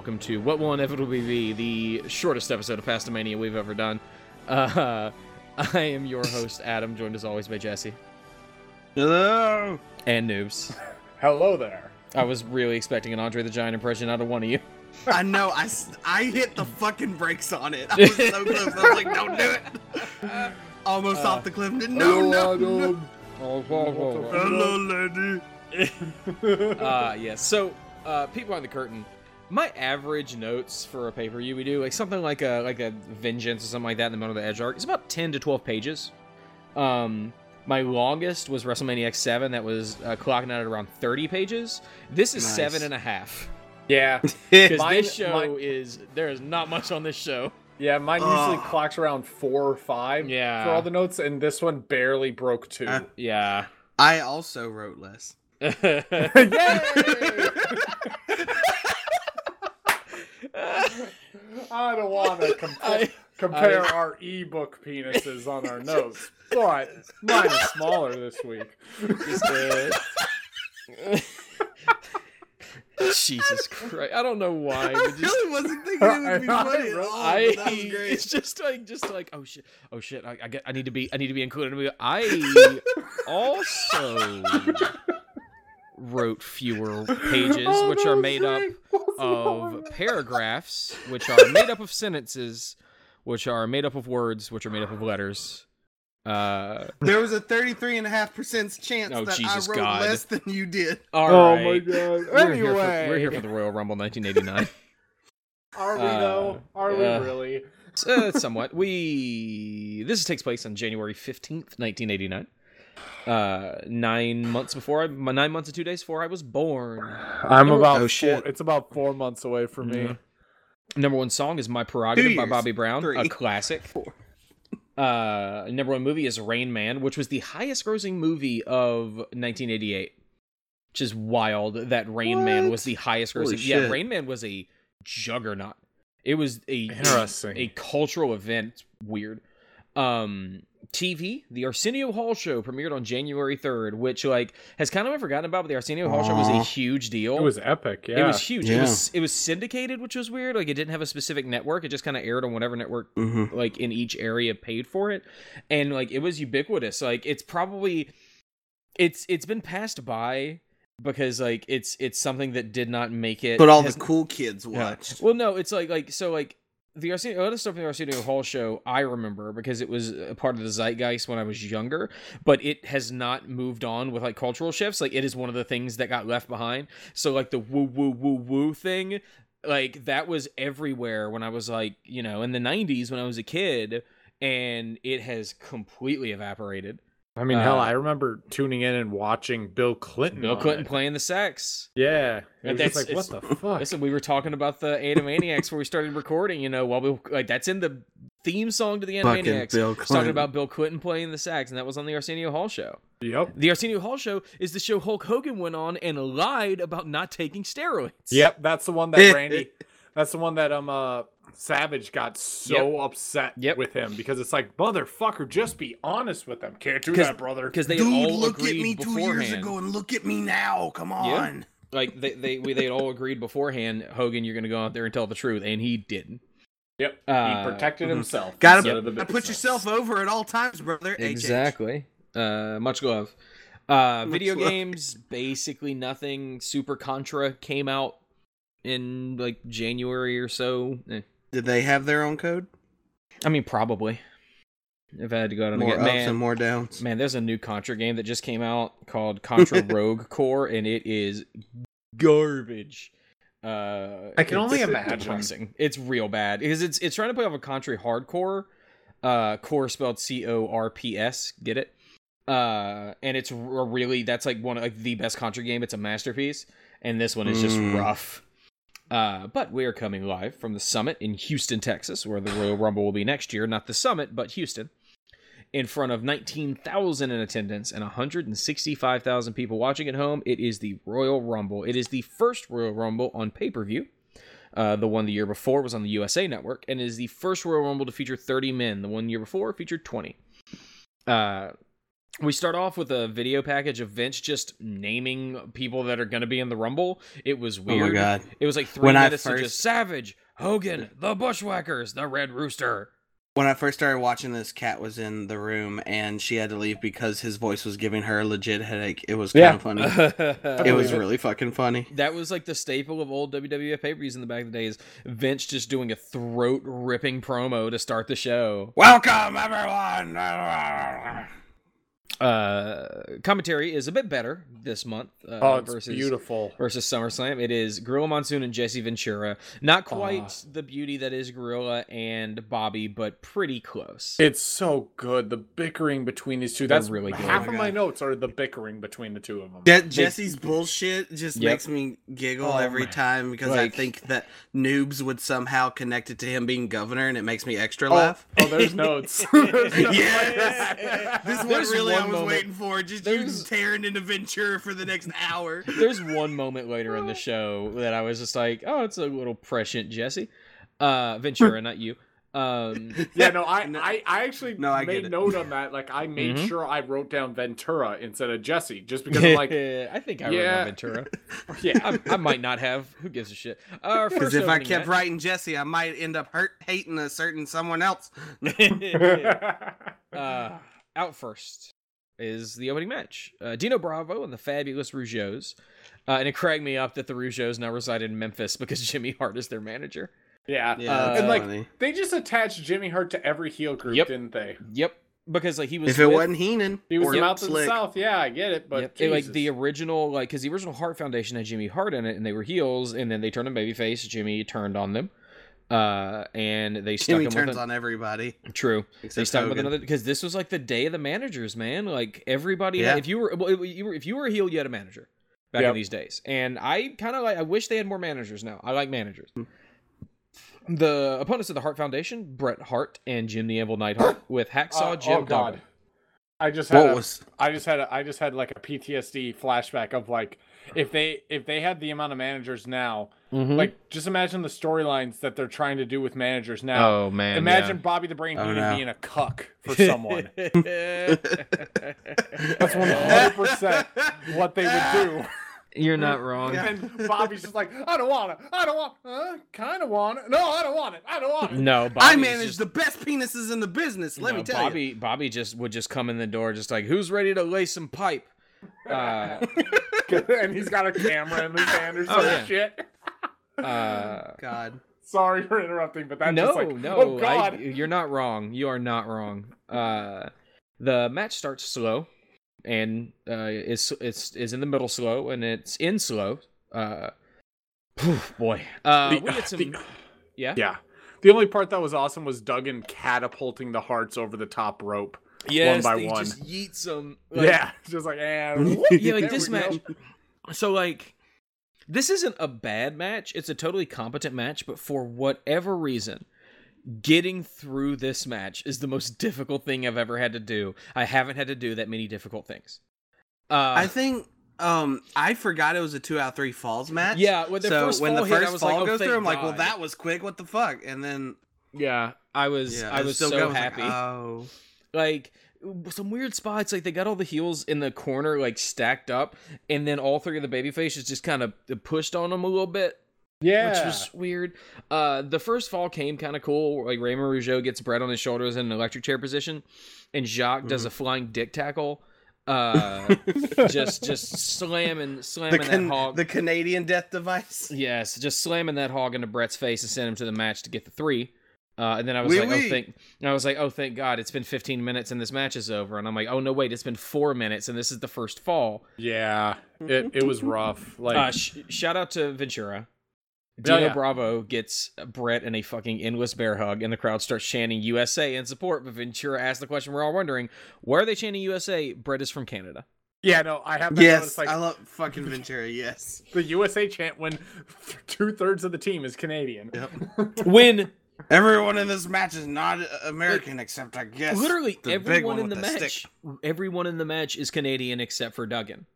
Hello, everyone, and welcome to what will inevitably be the shortest episode of Pastamania we've ever done. Uh, I am your host, Adam, joined as always by Jesse Hello. and Noobs. Hello there. I was really expecting an Andre the Giant impression out of one of you. I know. I, I hit the fucking brakes on it. I was so close. I was like, don't do it. Almost off the cliff. No, no, no. Hello, lady. uh, yes. So, uh, people behind the curtain. My average notes for a pay per view we do, like something like a like a Vengeance or something like that in the middle of the Edge arc, is about ten to twelve pages. Um, my longest was WrestleMania X7, that was uh, clocking out at around thirty pages. This is Nice. seven and a half. Yeah, Because Mine- this show mine- is there is not much on this show. yeah. Mine usually clocks around four or five. Yeah. For all the notes, and this one barely broke two. Uh, Yeah. I also wrote less. I don't want to compa- I- compare I- our ebook penises on our notes, but mine is smaller this week. Just, uh, Jesus Christ! I don't know why, I just really wasn't thinking it would be I- I funny I was it's just like just like oh shit oh shit I, I get I need to be I need to be included. I also wrote fewer pages, Oh, which that are was made up great. That was of hilarious. paragraphs, which are made up of sentences, which are made up of words, which are made up of letters. Uh, There was a 33.5% chance Oh, that Jesus I wrote God. less than you did. all oh right. my god. We're here, for, Anyway, we're here for the Royal Rumble 1989. Are we Uh, though? Are we uh, really? uh, somewhat. We this takes place on January 15th, 1989. Uh, nine months before I, nine months and two days before I was born. I'm Number- about Oh, four, shit. it's about four months away from me. Mhm. Number one song is "My Prerogative" by. Bobby Brown, a classic. Four. Uh, number one movie is Rain Man, which was the highest grossing movie of 1988. Which is wild that Rain Man was the highest Holy grossing. Yeah. Rain Man was a juggernaut. It was a Interesting. a cultural event. It's weird. Um, TV, the Arsenio Hall show premiered on January 3rd, which like has kind of been forgotten about, but the Arsenio Hall show was a huge deal. It was epic. Yeah. It was huge. It was it was syndicated, which was weird. Like it didn't have a specific network. It just kind of aired on whatever network Mm-hmm. like in each area paid for it. And like it was ubiquitous. Like it's probably it's it's been passed by because like it's it's something that did not make it But all has- the cool kids yeah. watched. Well, no, it's like like so like the Arsenio other stuff in the Arsenio Hall show I remember because it was a part of the zeitgeist when I was younger, but it has not moved on with like cultural shifts. Like it is one of the things that got left behind. So like the woo woo woo woo thing, like that was everywhere when I was like you know in the '90s when I was a kid, and it has completely evaporated. I mean, hell, uh, I remember tuning in and watching Bill Clinton. Bill Clinton it. playing the sax. Yeah. It was just that's- like, what the fuck? Listen, we were talking about the Animaniacs before we started recording. You know, while we like that's in the theme song to the Fucking Animaniacs. Bill It's talking about Bill Clinton playing the sax, and that was on the Arsenio Hall show. Yep. The Arsenio Hall show is the show Hulk Hogan went on and lied about not taking steroids. Yep. That's the one that Randy. That's the one that um uh Savage got so upset Yep. with him because it's like motherfucker, just be honest with them. Can't do that, brother. because they Dude, all look at agreed me two beforehand. years ago and look at me now. Come on. Like they they we, they all agreed beforehand. Hogan, you're going to go out there and tell the truth, and he didn't. Yep. Uh, he protected mhm. himself. Gotta instead put- of the Now put business. yourself over at all times, brother. HH. Exactly. Uh, much love. Uh, Much video love. games, basically nothing. Super Contra came out in like January or so. Eh. Did they have their own code? I mean, probably. If I had to go out and More get ups man, and more downs. man, there's a new Contra game that just came out called Contra Rogue Corps, and it is garbage. Uh, I can only imagine. depressing. It's real bad because it's it's trying to play off a Contra Hard Corps, uh, core spelled C O R P S. Get it? Uh, and it's really that's like one of like the best Contra game. It's a masterpiece, and this one is just Mm. rough. Uh, but we are coming live from the summit in Houston, Texas, where the Royal Rumble will be next year. Not the summit, but Houston in front of 19,000 in attendance and 165,000 people watching at home. It is the Royal Rumble. It is the first Royal Rumble on pay per view. Uh, the one the year before was on the USA Network, and is the first Royal Rumble to feature 30 men. The one year before featured 20. Uh, we start off with a video package of Vince just naming people that are going to be in the Rumble. It was weird. Oh my god. It was like three When I minutes of first- just Savage, Hogan, the Bushwhackers, the Red Rooster. When I first started watching this, Cat was in the room and she had to leave because his voice was giving her a legit headache. It was kind Yeah. of funny. it it was really fucking funny. That was like the staple of old WWF pay per views in the back of the days. Vince just doing a throat ripping promo to start the show. Welcome everyone. Uh, commentary is a bit better this month. Uh, Oh, it's versus, beautiful. versus SummerSlam. It is Gorilla Monsoon and Jesse Ventura. Not quite Ah. the beauty that is Gorilla and Bobby, but pretty close. It's so good. The bickering between these two. They're That's really good. Half Oh of my my notes are the bickering between the two of them. Je- Jesse's bullshit just Yep. makes me giggle Oh, every man. time because Like- I think that noobs would somehow connect it to him being governor, and it makes me extra Oh, laugh. oh, there's notes. There's notes. yes, this is what There's really I was moment- waiting for. Just there's- you tearing into Ventura for the next hour. There's one moment later in the show that I was just like, oh, it's a little prescient Jesse. Uh, Ventura, not you. Um, Yeah, no, I, No. I, I actually No, I made note on that. Like, I made Mhm. sure I wrote down Ventura instead of Jesse, just because I'm like, I think I wrote Yeah. down Ventura. yeah, I, I might not have. Who gives a shit? Because if I kept match- writing Jesse, I might end up hurt hating a certain someone else. uh, out first is the opening match. Uh, Dino Bravo and the Fabulous Rougeaus. Uh, and it cracked me up that the Rougeaus now reside in Memphis because Jimmy Hart is their manager. yeah, Yeah, Uh, and like funny. they just attached Jimmy Hart to every heel group, Yep. didn't they? Yep, because like he was. If it with- wasn't Heenan, He was or the mouth of the South. Yeah, I get it, but Yep, it, like the original, like because the original Hart Foundation had Jimmy Hart in it, and they were heels, and then they turned him babyface. Jimmy turned on them, uh, and they stuck Jimmy him turns with an- on everybody. True. they stuck him with another because this was like the day of the managers, man. Like everybody, Yeah. if you were, well, if you were, if you were a heel, you had a manager back in these days. And I kind of like, I wish they had more managers now. I like managers. Hmm. The opponents of the Hart Foundation, Bret Hart and Jim the Anvil Neidhart, with Hacksaw Uh, Jim oh god, Duggan. I just had What a, was? I just had a, I just had like a PTSD flashback of like if they if they had the amount of managers now, Mhm. like just imagine the storylines that they're trying to do with managers now. oh man, Imagine Bobby the Brain Oh, Heenan no. being a cuck for someone. That's one hundred percent what they would do. You're not wrong. And Bobby's just like, I don't want it. I don't want. Uh, kind of want it. No, I don't want it. I don't want it. No, I manage just- the best penises in the business. Let no, me tell you. Bobby, Bobby just would just come in the door, just like, who's ready to lay some pipe? Uh, and he's got a camera in his hand or some Oh, yeah. shit. Uh. God. Sorry for interrupting, but that's no, just like, no, oh I- god. you're not wrong. You are not wrong. Uh, the match starts slow, and uh, is it's is in the middle slow, and it's in slow. Uh, boy, uh, The- we get some. the- yeah, yeah. The only part that was awesome was Duggan catapulting the hearts over the top rope. yes, one by one. just like- yeah, just like and yeah, like this match. So like, this isn't a bad match. It's a totally competent match, but for whatever reason, getting through this match is the most difficult thing I've ever had to do. I haven't had to do that many difficult things. Uh, I think um I forgot it was a two out of three falls match. yeah, when the so first when fall the first was fall like, oh, goes through, I'm like, well, that was quick. What the fuck? And then yeah, I was, yeah, I was so was like, happy. oh, like some weird spots like they got all the heels in the corner like stacked up and then all three of the baby faces just kind of pushed on them a little bit yeah. which was weird uh the first fall came kind of cool like raymond rougeau gets bret on his shoulders in an electric chair position and jacques does Mm-hmm. a flying dick tackle uh just just slamming slamming the that hog the Canadian death device. Yes, just slamming that hog into Bret's face and send him to the match to get the three. Uh, and then I was Wee like, wee. oh thank, I was like, oh thank God, it's been 15 minutes and this match is over. And I'm like, oh no wait, it's been four minutes and this is the first fall. yeah. It it was rough. Like Uh, sh- shout out to Ventura. Yeah, Dino yeah. Bravo gets Bret in a fucking endless bear hug, and the crowd starts chanting USA in support. But Ventura asks the question we're all wondering: Why are they chanting USA? Bret is from Canada. yeah, no, I have that Yes, like I love fucking Ventura. Yes. the USA chant when two thirds of the team is Canadian. Yep. When Everyone in this match is not American except I guess literally the big everyone one in the with match, stick. everyone in the match is Canadian except for Duggan.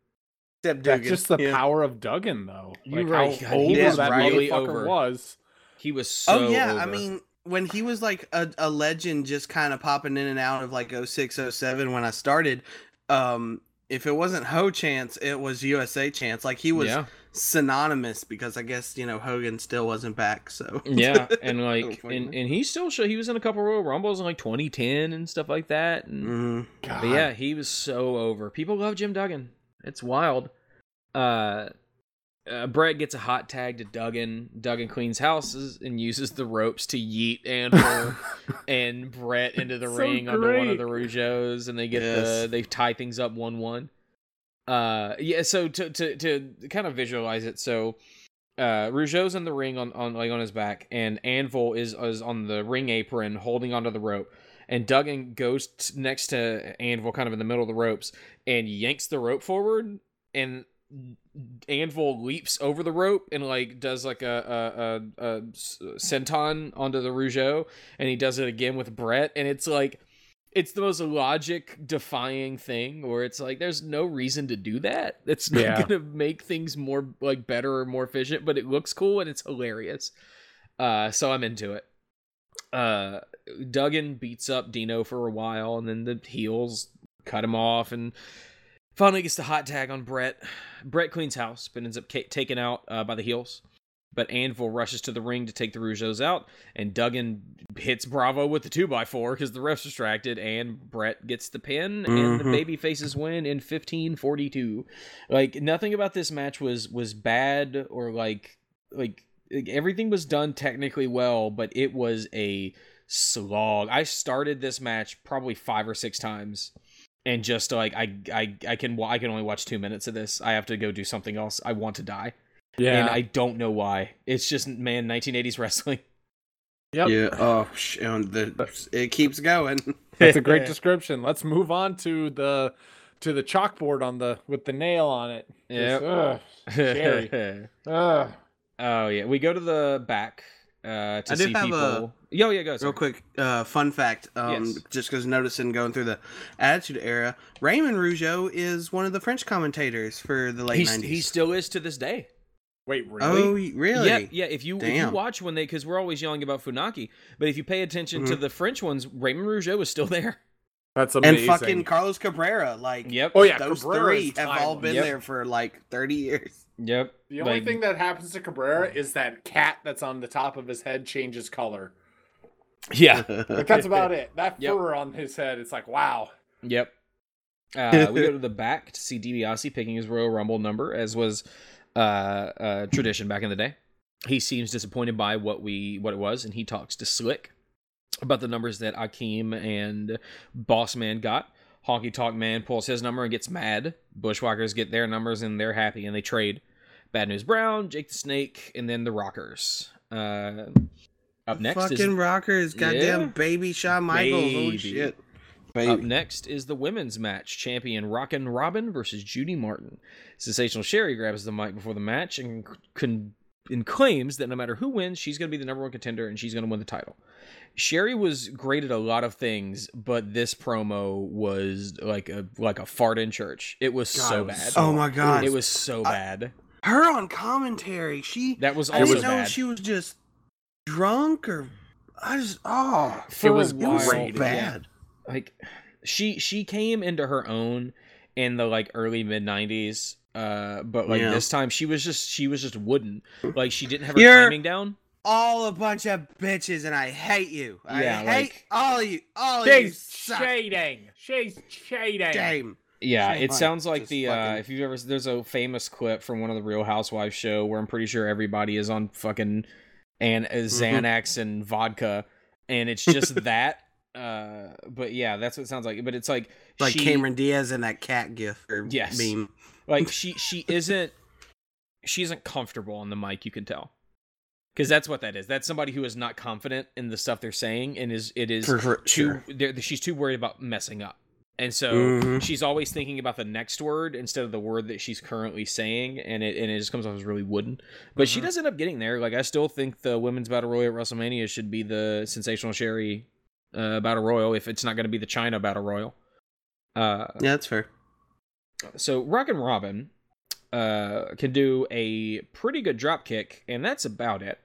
Except That's just the Yeah. power of Duggan, though. You're like right. how God, he that really motherfucker over. was. He was so. oh yeah, I mean when he was like a, a legend, just kind of popping in and out of like 06, 07 when I started. um, if it wasn't Ho Chance, it was USA Chance. Like he was yeah, synonymous because I guess you know Hogan still wasn't back. So yeah, and like, and, and he still show he was in a couple Royal Rumbles in like 2010 and stuff like that. And. But yeah, he was so over. People love Jim Duggan. It's wild. Uh, uh, Bret gets a hot tag to Duggan. Duggan cleans houses and uses the ropes to yeet Anvil and Bret into the So ring under one of the Rougeaus, and they get the they tie things up one one. Uh, yeah. So to to to kind of visualize it, so uh Rougeau's in the ring on, on like on his back and Anvil is is on the ring apron holding onto the rope and Duggan goes t- next to Anvil kind of in the middle of the ropes and yanks the rope forward and Anvil leaps over the rope and like does like a a a senton onto the Rougeau and he does it again with Bret and it's like it's the most logic defying thing where it's like there's no reason to do that. It's not Yeah. gonna make things more like better or more efficient, but it looks cool and it's hilarious. Uh so I'm into it. Uh Duggan beats up Dino for a while and then the heels cut him off and finally gets the hot tag on Bret. Bret cleans house, but ends up ca- taken out uh, by the heels. But Anvil rushes to the ring to take the Rougeaus out, and Duggan hits Bravo with the 2x4 because the ref's distracted, and Bret gets the pin, and the Mhm. baby faces win in 1542. Like, nothing about this match was was bad or like, like, like everything was done technically well, but it was a slog. I started this match probably five or six times and just like I I I can I can only watch 2 minutes of this. I have to go do something else. I want to die. Yeah. And I don't know why. It's just man 1980s wrestling. Yep. Yeah. Oh, sh- and the it keeps going. That's a great description. Let's move on to the to the chalkboard on the with the nail on it. Yeah. Ugh, oh yeah, we go to the back uh to I do see have a- people. Yo, yeah, go. Real quick, uh, fun fact. Um, Yes. just because noticing going through the Attitude Era, Raymond Rougeau is one of the French commentators for the late He's, nineties. he still is to this day. Wait, Oh, really? y- really? Yeah, yeah. If you if you watch when they, because we're always yelling about Funaki, but if you pay attention to Mhm. the French ones, Raymond Rougeau is still there. That's amazing. And fucking Carlos Cabrera, like Yep. oh yeah, those Cabrera three is have all been Yep. there for like thirty years. Yep. The only Like- thing that happens to Cabrera is that cat that's on the top of his head changes color. Yeah. Like that's about it. That Yep. fur on his head, it's like wow. Yep. Uh, we go to the back to see DiBiase picking his Royal Rumble number, as was uh, uh, tradition back in the day. He seems disappointed by what we what it was, and he talks to Slick about the numbers that Akeem and Boss Man got. Honky Tonk Man pulls his number and gets mad. Bushwhackers get their numbers and they're happy and they trade. Bad News Brown, Jake the Snake, and then the Rockers. Uh, up next fucking is Rockers, goddamn Yeah. baby Shawn Michaels. Baby. Holy shit. Up next is the women's match. Champion Rockin' Robin versus Judy Martin. Sensational Sherri grabs the mic before the match and, con- and claims that no matter who wins, she's going to be the number one contender and she's going to win the title. Sherri was great at a lot of things, but this promo was like a like a fart in church. It was God, so it was bad. so Oh my god. it was so I- bad. her on commentary. She That was I didn't know bad. she was just drunk or I just oh It was it was so wild. bad. Like she she came into her own in the like early mid 90s uh but like Yeah. this time she was just she was just wooden like she didn't have her You're- timing down All a bunch of bitches, and I hate you. I Yeah, hate like- all of you. All of you She's suck. shading. She's shading. Game. yeah Shame it on sounds like just the uh if you've ever there's a famous clip from one of the real housewives show where i'm pretty sure everybody is on fucking and uh, Mm-hmm. xanax and vodka and it's just that uh but yeah that's what it sounds like but it's like Like she- Cameron Diaz in that cat gif or Yes. meme. like she she isn't she isn't comfortable on the mic you can tell because that's what that is that's somebody who is not confident in the stuff they're saying and is it is For, for too sure. she's too worried about messing up and so Mhm. she's always thinking about the next word instead of the word that she's currently saying and it and it just comes off as really wooden but she Mhm. does end up getting there like i still think the women's battle royal at wrestlemania should be the sensational sherri uh, battle royal if it's not going to be the Chyna battle royal uh Yeah, that's fair. so Rockin' Robin uh, can do a pretty good drop kick, and that's about it.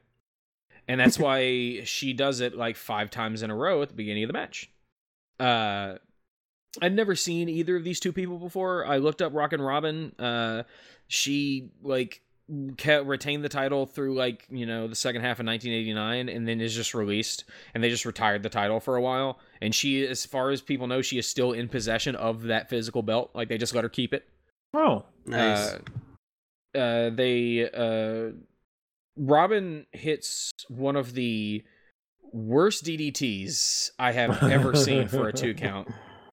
And that's why she does it like five times in a row at the beginning of the match. Uh, I'd never seen either of these two people before. I looked up Rockin' Robin. Uh, she like kept, retained the title through like you know the second half of 1989, and then is just released, and they just retired the title for a while. And she, as far as people know, she is still in possession of that physical belt. Like they just let her keep it. Oh, Nice. Uh, uh, they uh, Robin hits one of the worst DDTs I have ever seen for a two count,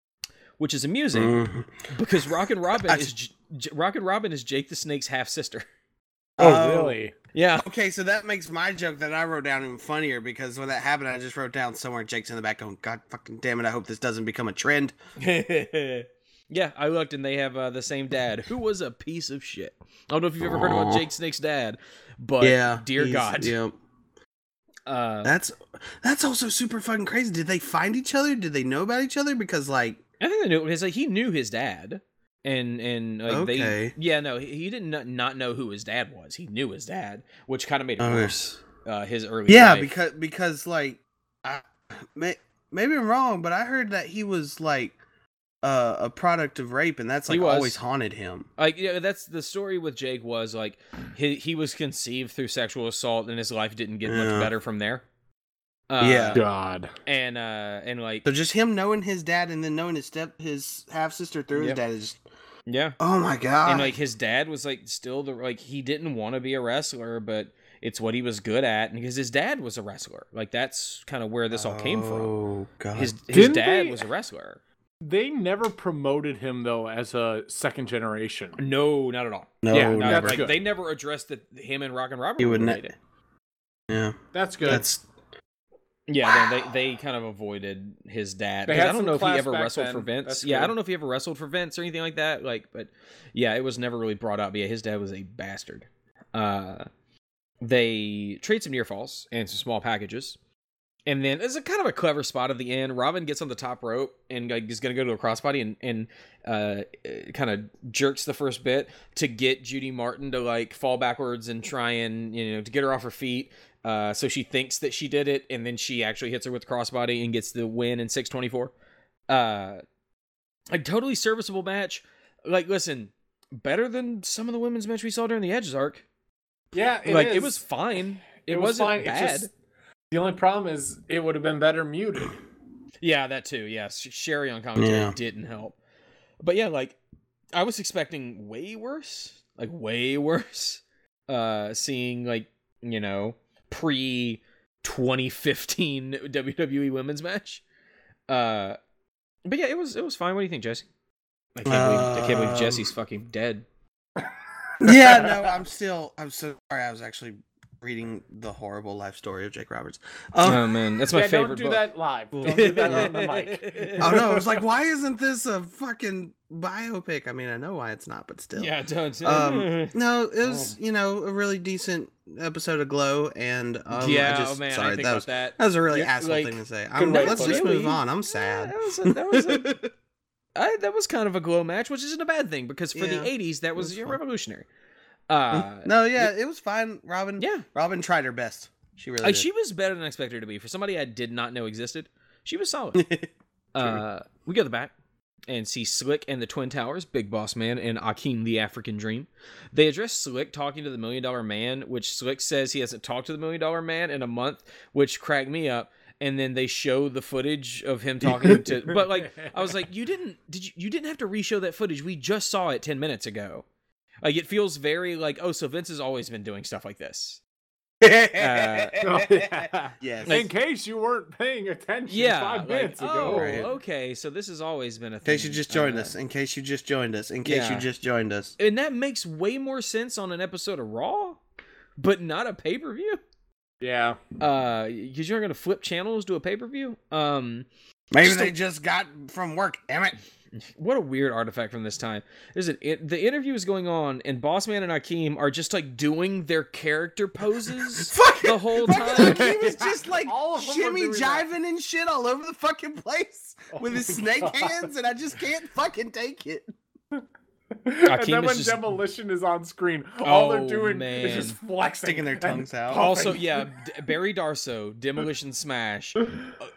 which is amusing because Rockin' Robin I- is J- J- Rockin' Robin is Jake the Snake's half sister. Oh, Oh. really? Yeah. Okay, so that makes my joke that I wrote down even funnier because when that happened, I just wrote down somewhere Jake's in the back going, God fucking damn it, I hope this doesn't become a trend. yeah, I looked and they have uh, the same dad who was a piece of shit. I don't know if you've ever heard about Jake Snake's dad, but yeah. dear he's- God. Yeah. Uh, That's that's also super fucking crazy. Did they find each other? Did they know about each other? Because like I think they knew his like he knew his dad, and and like they Okay. yeah no he, he didn't not- not know who his dad was. He knew his dad, which kind of made it Okay. worse. Uh, his early Yeah, life. because because like I may, maybe I'm wrong, but I heard that he was like uh, a product of rape and that's like always haunted him. like yeah, that's the story with Jake was like he he was conceived through sexual assault and his life didn't get Yeah. much better from there. Uh, Yeah. God. and uh and like So just him knowing his dad and then knowing his step his half sister through Yep. his dad is just yeah, oh my god. and like his dad was like still the like he didn't want to be a wrestler, but it's what he was good at, and because his dad was a wrestler, like that's kind of where this all came from. Oh god. His his Didn't dad they- was a wrestler. They never promoted him though as a second generation. No, not at all. no, yeah, No, never. like they never addressed that him and Rock and Robert You would ne- Yeah. That's good. That's Yeah, no, they they kind of avoided his dad. They 'Cause had I don't know if he ever wrestled then. for Vince. That's Yeah, I don't know if he ever wrestled for Vince or anything like that. Like, but yeah, it was never really brought up. But yeah, his dad was a bastard. Uh, they trade some near falls and some small packages, and then it's a kind of a clever spot at the end. Robin gets on the top rope and like, is gonna go to a crossbody and and uh, kind of jerks the first bit to get Judy Martin to like fall backwards and try and you know to get her off her feet. Uh, so she thinks that she did it, and then she actually hits her with crossbody and gets the win in 624. Uh, a totally serviceable match. Like, listen, better than some of the women's match we saw during the Edges arc. yeah, like, it was fine. It, It was wasn't fine. Bad. just- the only problem is it would have been better muted. Yeah, that too. Yes, Sherri on commentary Yeah. didn't help. But yeah, like I was expecting way worse, like way worse. Uh, seeing like you know pre 2015 WWE Women's match. Uh, but yeah, it was it was fine. What do you think, Jesse? I can't believe I can't believe Um, Jesse's fucking dead. yeah, no, I'm still I'm so sorry. I was actually reading the horrible life story of Jake Roberts. Um, oh man, that's my yeah, favorite don't do book. that live. Don't do that on the mic. oh no, I was like, why isn't this a fucking biopic? I mean, I know why it's not, but still. Yeah, don't. Um, no, it was you know a really decent episode of Glow, and um, yeah, I just, oh man, sorry, I think that about was that. that was a really Yeah, asshole like, thing to say. I'm, way let's just move Really? on. I'm Yeah, sad. that was a, that was a, I, that was kind of a glow match, which isn't a bad thing because for Yeah, the '80s that was, was yeah, fun. Uh, no, yeah, it was fine. Robin, yeah, Robin tried her best. She really like did. she was better than I expected her to be for somebody I did not know existed. She was solid. uh, we go to the back and see Slick and the Twin Towers, Big Boss Man, and Akeem the African Dream. They address Slick talking to the Million Dollar Man, which Slick says he hasn't talked to the Million Dollar Man in a month, which cracked me up. And then they show the footage of him talking to, but like I was like, you didn't did you you didn't have to re-show that footage? We just saw it ten minutes ago. Like it feels very like oh, so Vince has always been doing stuff like this. Oh, yeah. yes. In case you weren't paying attention Yeah, five like, ago. oh, Right. okay, so this has always been a in case you just joined Uh, us. In case you just joined us. In case yeah. you just joined us. and that makes way more sense on an episode of Raw, but not a pay per view. Yeah. Uh, because you're gonna flip channels to a pay per view. Um, Maybe Just a- they just got from work. Damn it. what a weird artifact from this time. There's an it, the interview is going on, and Bossman and Akeem are just like doing their character poses the whole time. He was just like All of shimmy doing that. jiving and shit all over the fucking place Oh with his snake God. hands, and I just can't fucking take it. and then when just... demolition is on screen, all oh, they're doing man. is just flexing, sticking their tongues out. Puffing. Also, yeah, D- Barry Darsow, Demolition Smash, uh,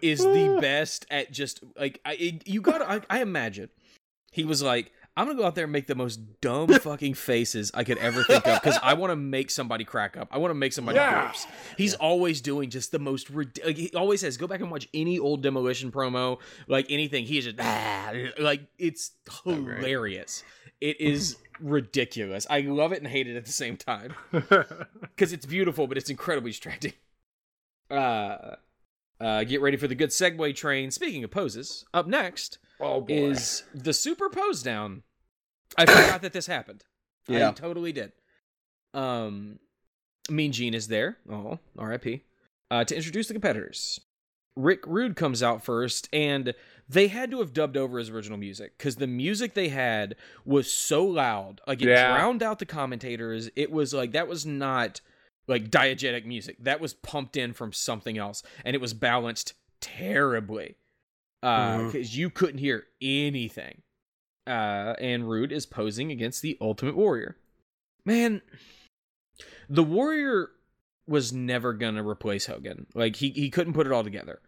is the best at just like I, you got. I, I imagine he was like, I'm gonna go out there and make the most dumb fucking faces I could ever think of because I want to make somebody crack up. I want to make somebody yeah. He's yeah. always doing just the most. Like, he always says, go back and watch any old demolition promo, like anything. He's just ah, like it's hilarious. It is ridiculous. I love it and hate it at the same time because it's beautiful, but it's incredibly distracting. Uh, uh, get ready for the good segue train. Speaking of poses, up next oh is the super pose down. I forgot that this happened. Yeah. I totally did. Um, Mean Gene is there. Oh, R.I.P. Uh, to introduce the competitors. Rick Rude comes out first, and they had to have dubbed over his original music because the music they had was so loud, like it yeah. drowned out the commentators. It was like that was not like diegetic music. That was pumped in from something else, and it was balanced terribly because uh, mm-hmm. you couldn't hear anything uh, and Rude is posing against the Ultimate Warrior. Man, the Warrior was never gonna replace Hogan. Like he he couldn't put it all together.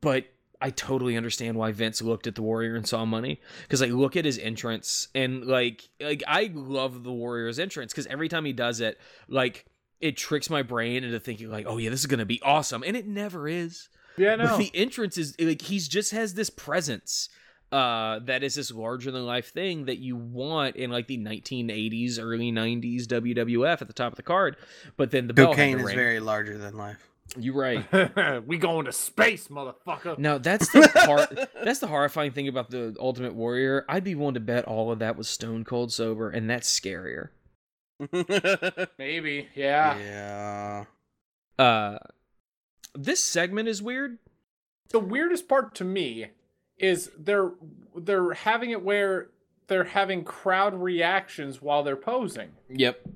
But I totally understand why Vince looked at the Warrior and saw money because like look at his entrance and like like I love the Warrior's entrance because every time he does it, like it tricks my brain into thinking like, oh yeah, this is gonna be awesome, and it never is. Yeah, no. But the entrance is like he's just has this presence uh, that is this larger than life thing that you want in like the 1980s, early 90s WWF at the top of the card. But then the cocaine is very larger than life. You right. we going to space, motherfucker. No, that's the part. that's the horrifying thing about the Ultimate Warrior. I'd be willing to bet all of that was stone cold sober, and that's scarier. Maybe, yeah. Yeah. Uh, this segment is weird. The weirdest part to me is they're they're having it where they're having crowd reactions while they're posing. Yep.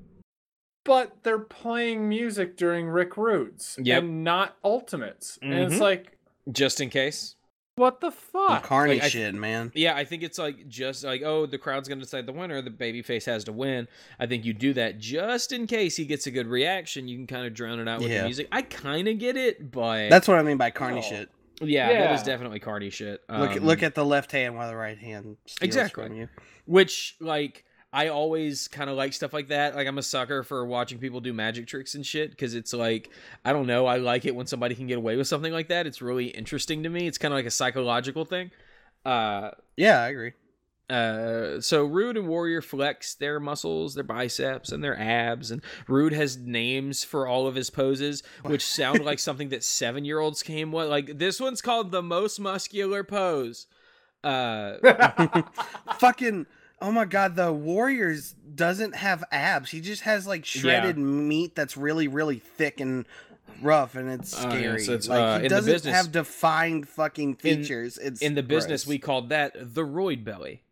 But they're playing music during Rick Rude's yep. and not Ultimates. Mm-hmm. And it's mm-hmm. like just in case. What the fuck? The carny like, shit, man. Yeah, I think it's like just like, oh, the crowd's gonna decide the winner, the babyface has to win. I think you do that just in case he gets a good reaction. You can kind of drown it out with yeah. the music. I kind of get it, but that's what I mean by carny oh. shit. Yeah, yeah, that is definitely carny shit. Um, look, look at the left hand while the right hand exactly. from you. Which, like, I always kind of like stuff like that. Like, I'm a sucker for watching people do magic tricks and shit because it's like, I don't know, I like it when somebody can get away with something like that. It's really interesting to me. It's kind of like a psychological thing. Uh, yeah, I agree. Uh, so Rude and Warrior flex their muscles, their biceps, and their abs, and Rude has names for all of his poses, which sound like something that seven year olds came with. Like this one's called the most muscular pose. Uh, fucking. Oh my god, the Warriors doesn't have abs. He just has like shredded yeah. meat that's really, really thick and rough and it's scary. Uh, yeah, so it's, like uh, he doesn't business, have defined fucking features. In, it's in the business gross. we called that the roid belly.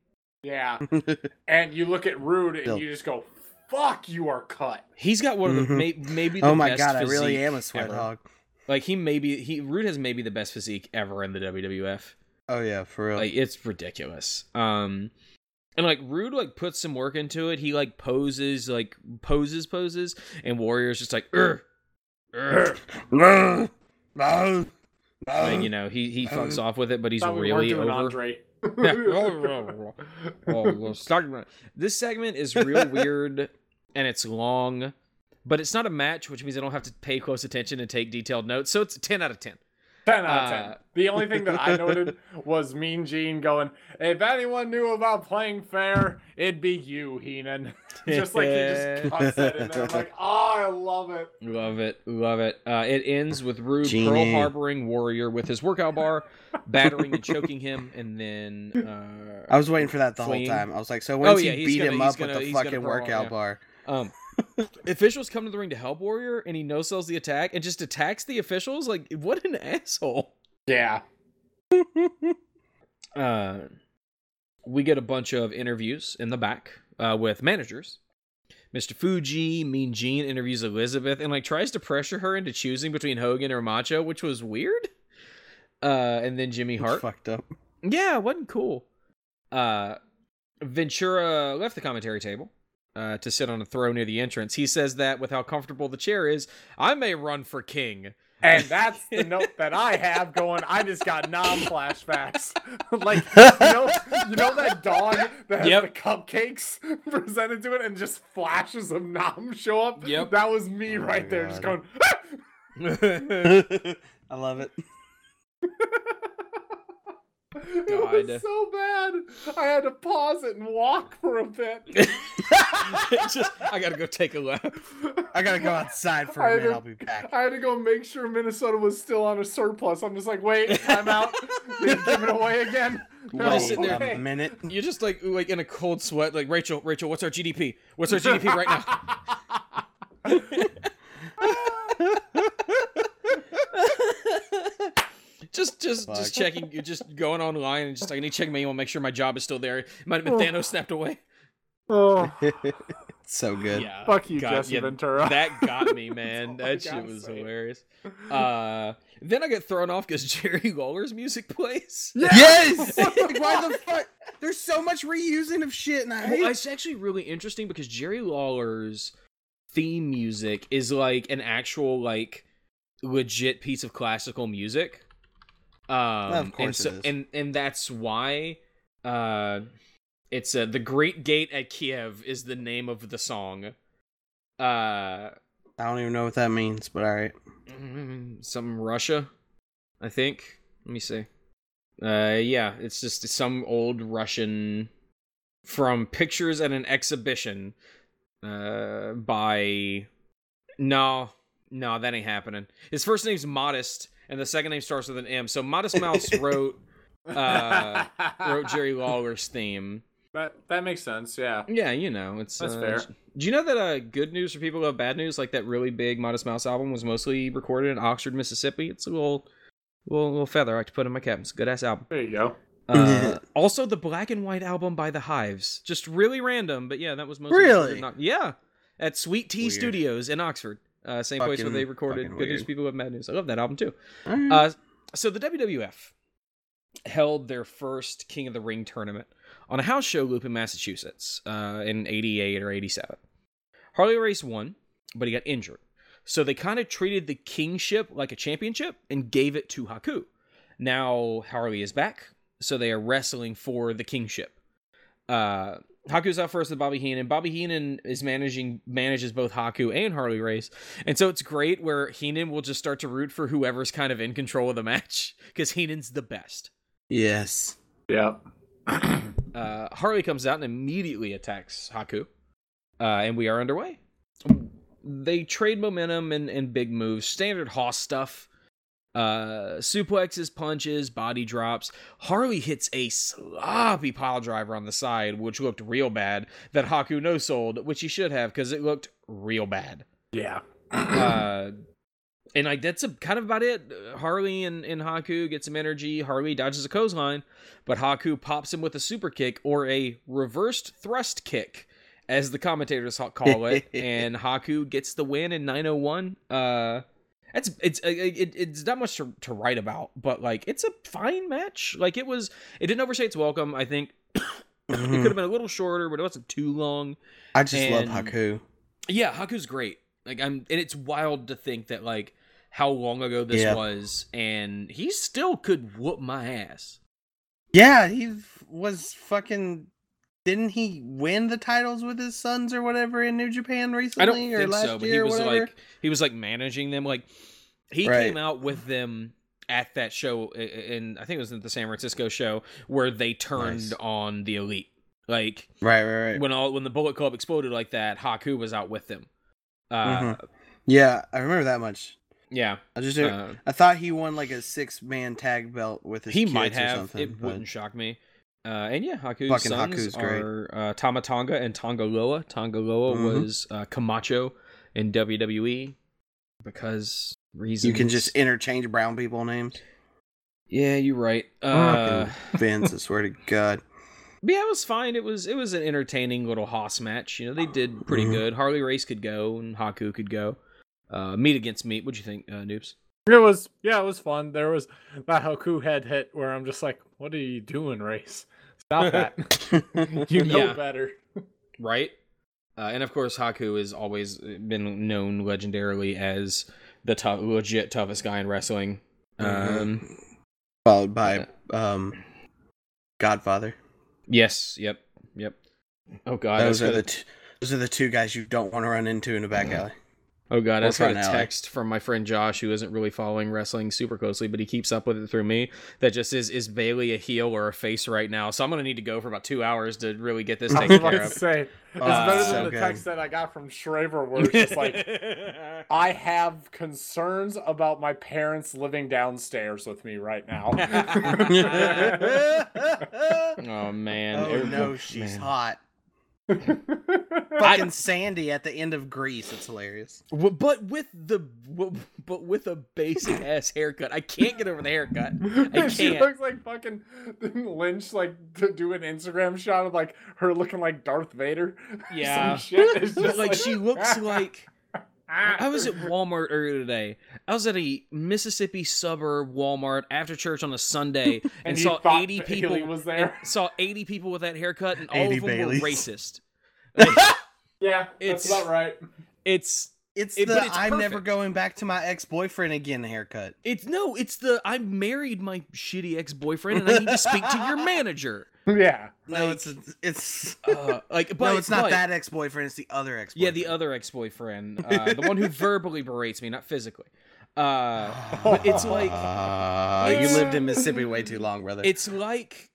Yeah. and you look at Rude and you just go, "Fuck, you are cut." He's got one of the mm-hmm. may, maybe the Oh my god, I really am a sweat ever. hog. Like he maybe he Rude has maybe the best physique ever in the WWF. Oh yeah, for real. Like it's ridiculous. Um and like Rude like puts some work into it. He like poses like poses poses and Warrior's just like Ur, Ur. no, no, and, you know, he he fucks off with it, but he's really over. Oh, this segment is real weird and it's long, but it's not a match, which means I don't have to pay close attention and take detailed notes. So it's a 10 out of 10. 10 out of 10. Uh, the only thing that I noted was Mean Gene going, if anyone knew about playing fair, it'd be you, Heenan. just like he just cuts that in there. I'm like, oh, I love it. Love it. Love it. Uh, it ends with Rude Pearl Harboring Warrior with his workout bar, battering and choking him, and then. Uh, I was waiting for that the fleeing. whole time. I was like, so once oh, yeah, he beat gonna, him up gonna, with the fucking workout yeah. bar. Um, officials come to the ring to help Warrior, and he no sells the attack and just attacks the officials. Like, what an asshole! Yeah. uh, we get a bunch of interviews in the back uh, with managers. Mr. Fuji, Mean Gene interviews Elizabeth and like tries to pressure her into choosing between Hogan or Macho, which was weird. Uh, and then Jimmy Hart fucked up. Yeah, wasn't cool. Uh, Ventura left the commentary table uh, to sit on a throne near the entrance. He says that with how comfortable the chair is, I may run for king. And that's the note that I have going. I just got Nam flashbacks. like you know, you know that dog that has Yep. the cupcakes presented to it, and just flashes of Nam show up. Yep. that was me Oh right there, just God. going. I love it. It was so bad. I had to pause it and walk for a bit. Just, I gotta go take a lap. I gotta go outside for a minute. had I'll be back. I had to go make sure Minnesota was still on a surplus. I'm just like, wait, I'm out. They give it away again. No Wait sitting there- a minute. You're just like like in a cold sweat. Like Rachel, Rachel, what's our GDP? What's our GDP right now? Just just Fuck. just checking you're just going online and just like I need to check my email make sure my job is still there it might have been Thanos snapped away Oh, so good. yeah fuck you, God, Jesse yeah, Ventura. that got me man that shit was say. hilarious uh then I get thrown off because Jerry Lawler's music plays Yes! like, why the fuck? There's so much reusing of shit, and I hate Well, it's actually really interesting because Jerry Lawler's theme music is like an actual like legit piece of classical music. Um, of and course so and and that's why uh it's uh, the Great Gate at Kiev is the name of the song. Uh, I don't even know what that means, but all right. mm, some Russia, I think. Let me see. Uh, yeah, it's just some old Russian from pictures at an exhibition. Uh, by no, no, that ain't happening. His first name's Modest, and the second name starts with an M. So Modest Mouse wrote uh, wrote Jerry Lawler's theme. That that makes sense. Yeah. Yeah, you know, it's That's uh, fair. Do you know that uh, good news for people who have bad news, like that really big Modest Mouse album, was mostly recorded in Oxford, Mississippi? It's a little, little, little feather I like to put in my cap. It's a good ass album. There you go. Uh, also, the Black and White album by the Hives, just really random, but yeah, that was mostly Really? recorded in Ox- yeah, at Sweet Tea Weird. Studios in Oxford, uh, same place where they recorded Good News weird. People Have Bad News. I love that album too. Right. Uh, so the WWF held their first King of the Ring tournament on a house show loop in Massachusetts uh, in '88 or '87. Harley Race won, but he got injured. So they kind of treated the kingship like a championship and gave it to Haku. Now Harley is back, so they are wrestling for the kingship. Uh, Haku's out first with Bobby Heenan. Bobby Heenan is managing manages both Haku and Harley Race, and so it's great where Heenan will just start to root for whoever's kind of in control of the match because Heenan's the best. yes. Yeah. Uh, Harley comes out and immediately attacks Haku, uh, and we are underway. They trade momentum and, and big moves, standard Hoss stuff. Uh, suplexes, punches, body drops. Harley hits a sloppy pile driver on the side, which looked real bad. That Haku no sold, which he should have because it looked real bad. Yeah. uh, and like that's a, kind of about it. Harley and, and Haku get some energy. Harley dodges a clothesline, but Haku pops him with a super kick or a reversed thrust kick, as the commentators call it, and Haku gets the win in 901. Uh, it's it's uh, it, it's not much to, to write about, but like it's a fine match. Like it was, it didn't overstay its welcome. I think it could have been a little shorter, but it wasn't too long. I just love and- Haku. Yeah, Haku's great. Like I'm and it's wild to think that like how long ago this Yeah. was and he still could whoop my ass. Yeah, he was fucking. Didn't he win the titles with his sons or whatever in New Japan recently I don't or think last so, but year he was like he was like managing them like he Right. came out with them at that show i- i- in I think it was at the San Francisco show where they turned Nice. on the elite. Like right, right, right. when all when the Bullet Club exploded like that, Haku was out with them. Uh Mhm. Yeah, I remember that much. yeah. I just Uh, I thought he won like a six man tag belt with his he might or have. something. It but- wouldn't shock me. Uh, and yeah, Haku's Fucking sons Haku's great. are uh, Tama Tonga and Tanga Loa. Tongaloa Mhm. was uh, Camacho in WWE because reasons. You can just interchange brown people names. yeah, you're right. Uh, Vince, I swear to God. but yeah, it was fine. It was it was an entertaining little hoss match. You know, they did pretty Mhm. good. Harley Race could go and Haku could go. Uh, meat against meat. What'd you think, uh, Noobs? It was yeah, it was fun. There was that Haku head hit where I'm just like, what are you doing, race? Stop that. you know Yeah. better. right? Uh, and of course, Haku has always been known legendarily as the tough, legit toughest guy in wrestling. Mhm. Um, Followed by um, Godfather. yes, yep, yep. Oh god, those are the a- t- those are the two guys you don't want to run into in a back alley. Oh god, I or just got a text from my friend Josh, who isn't really following wrestling super closely, but he keeps up with it through me. That just is is Bayley a heel or a face right now? So I'm gonna need to go for about two hours to really get this I was taken about care to of. say, it's Oh, better than so the good. text that I got from Shraver where it's just like, I have concerns about my parents living downstairs with me right now. oh man, oh It- no, she's man. hot. Fucking Sandy at the end of Grease. It's hilarious. W- but with the w- but with a basic ass haircut, I can't get over the haircut. I she can't. looks like fucking Lynch, like to do an Instagram shot of like her looking like Darth Vader. Yeah. Some shit. It's But just like she looks like. I was at Walmart earlier today. I was at a Mississippi suburb Walmart after church on a Sunday and, and saw 80 Bayley people was there. saw 80 people with that haircut and all of them Bayleys. were racist. Yeah, It's- that's about right. It's It's It- the it's I'm never going back to my ex boyfriend again haircut. it's no, it's the I married my shitty ex-boyfriend and I need to speak to your manager. Yeah. No, Like- it's it's Uh, like but no, it's not but- that ex boyfriend. It's the other ex. Yeah, the other ex-boyfriend, uh, the one who verbally berates me, not physically. Uh, but it's like Uh, you lived in Mississippi way too long, brother. it's like,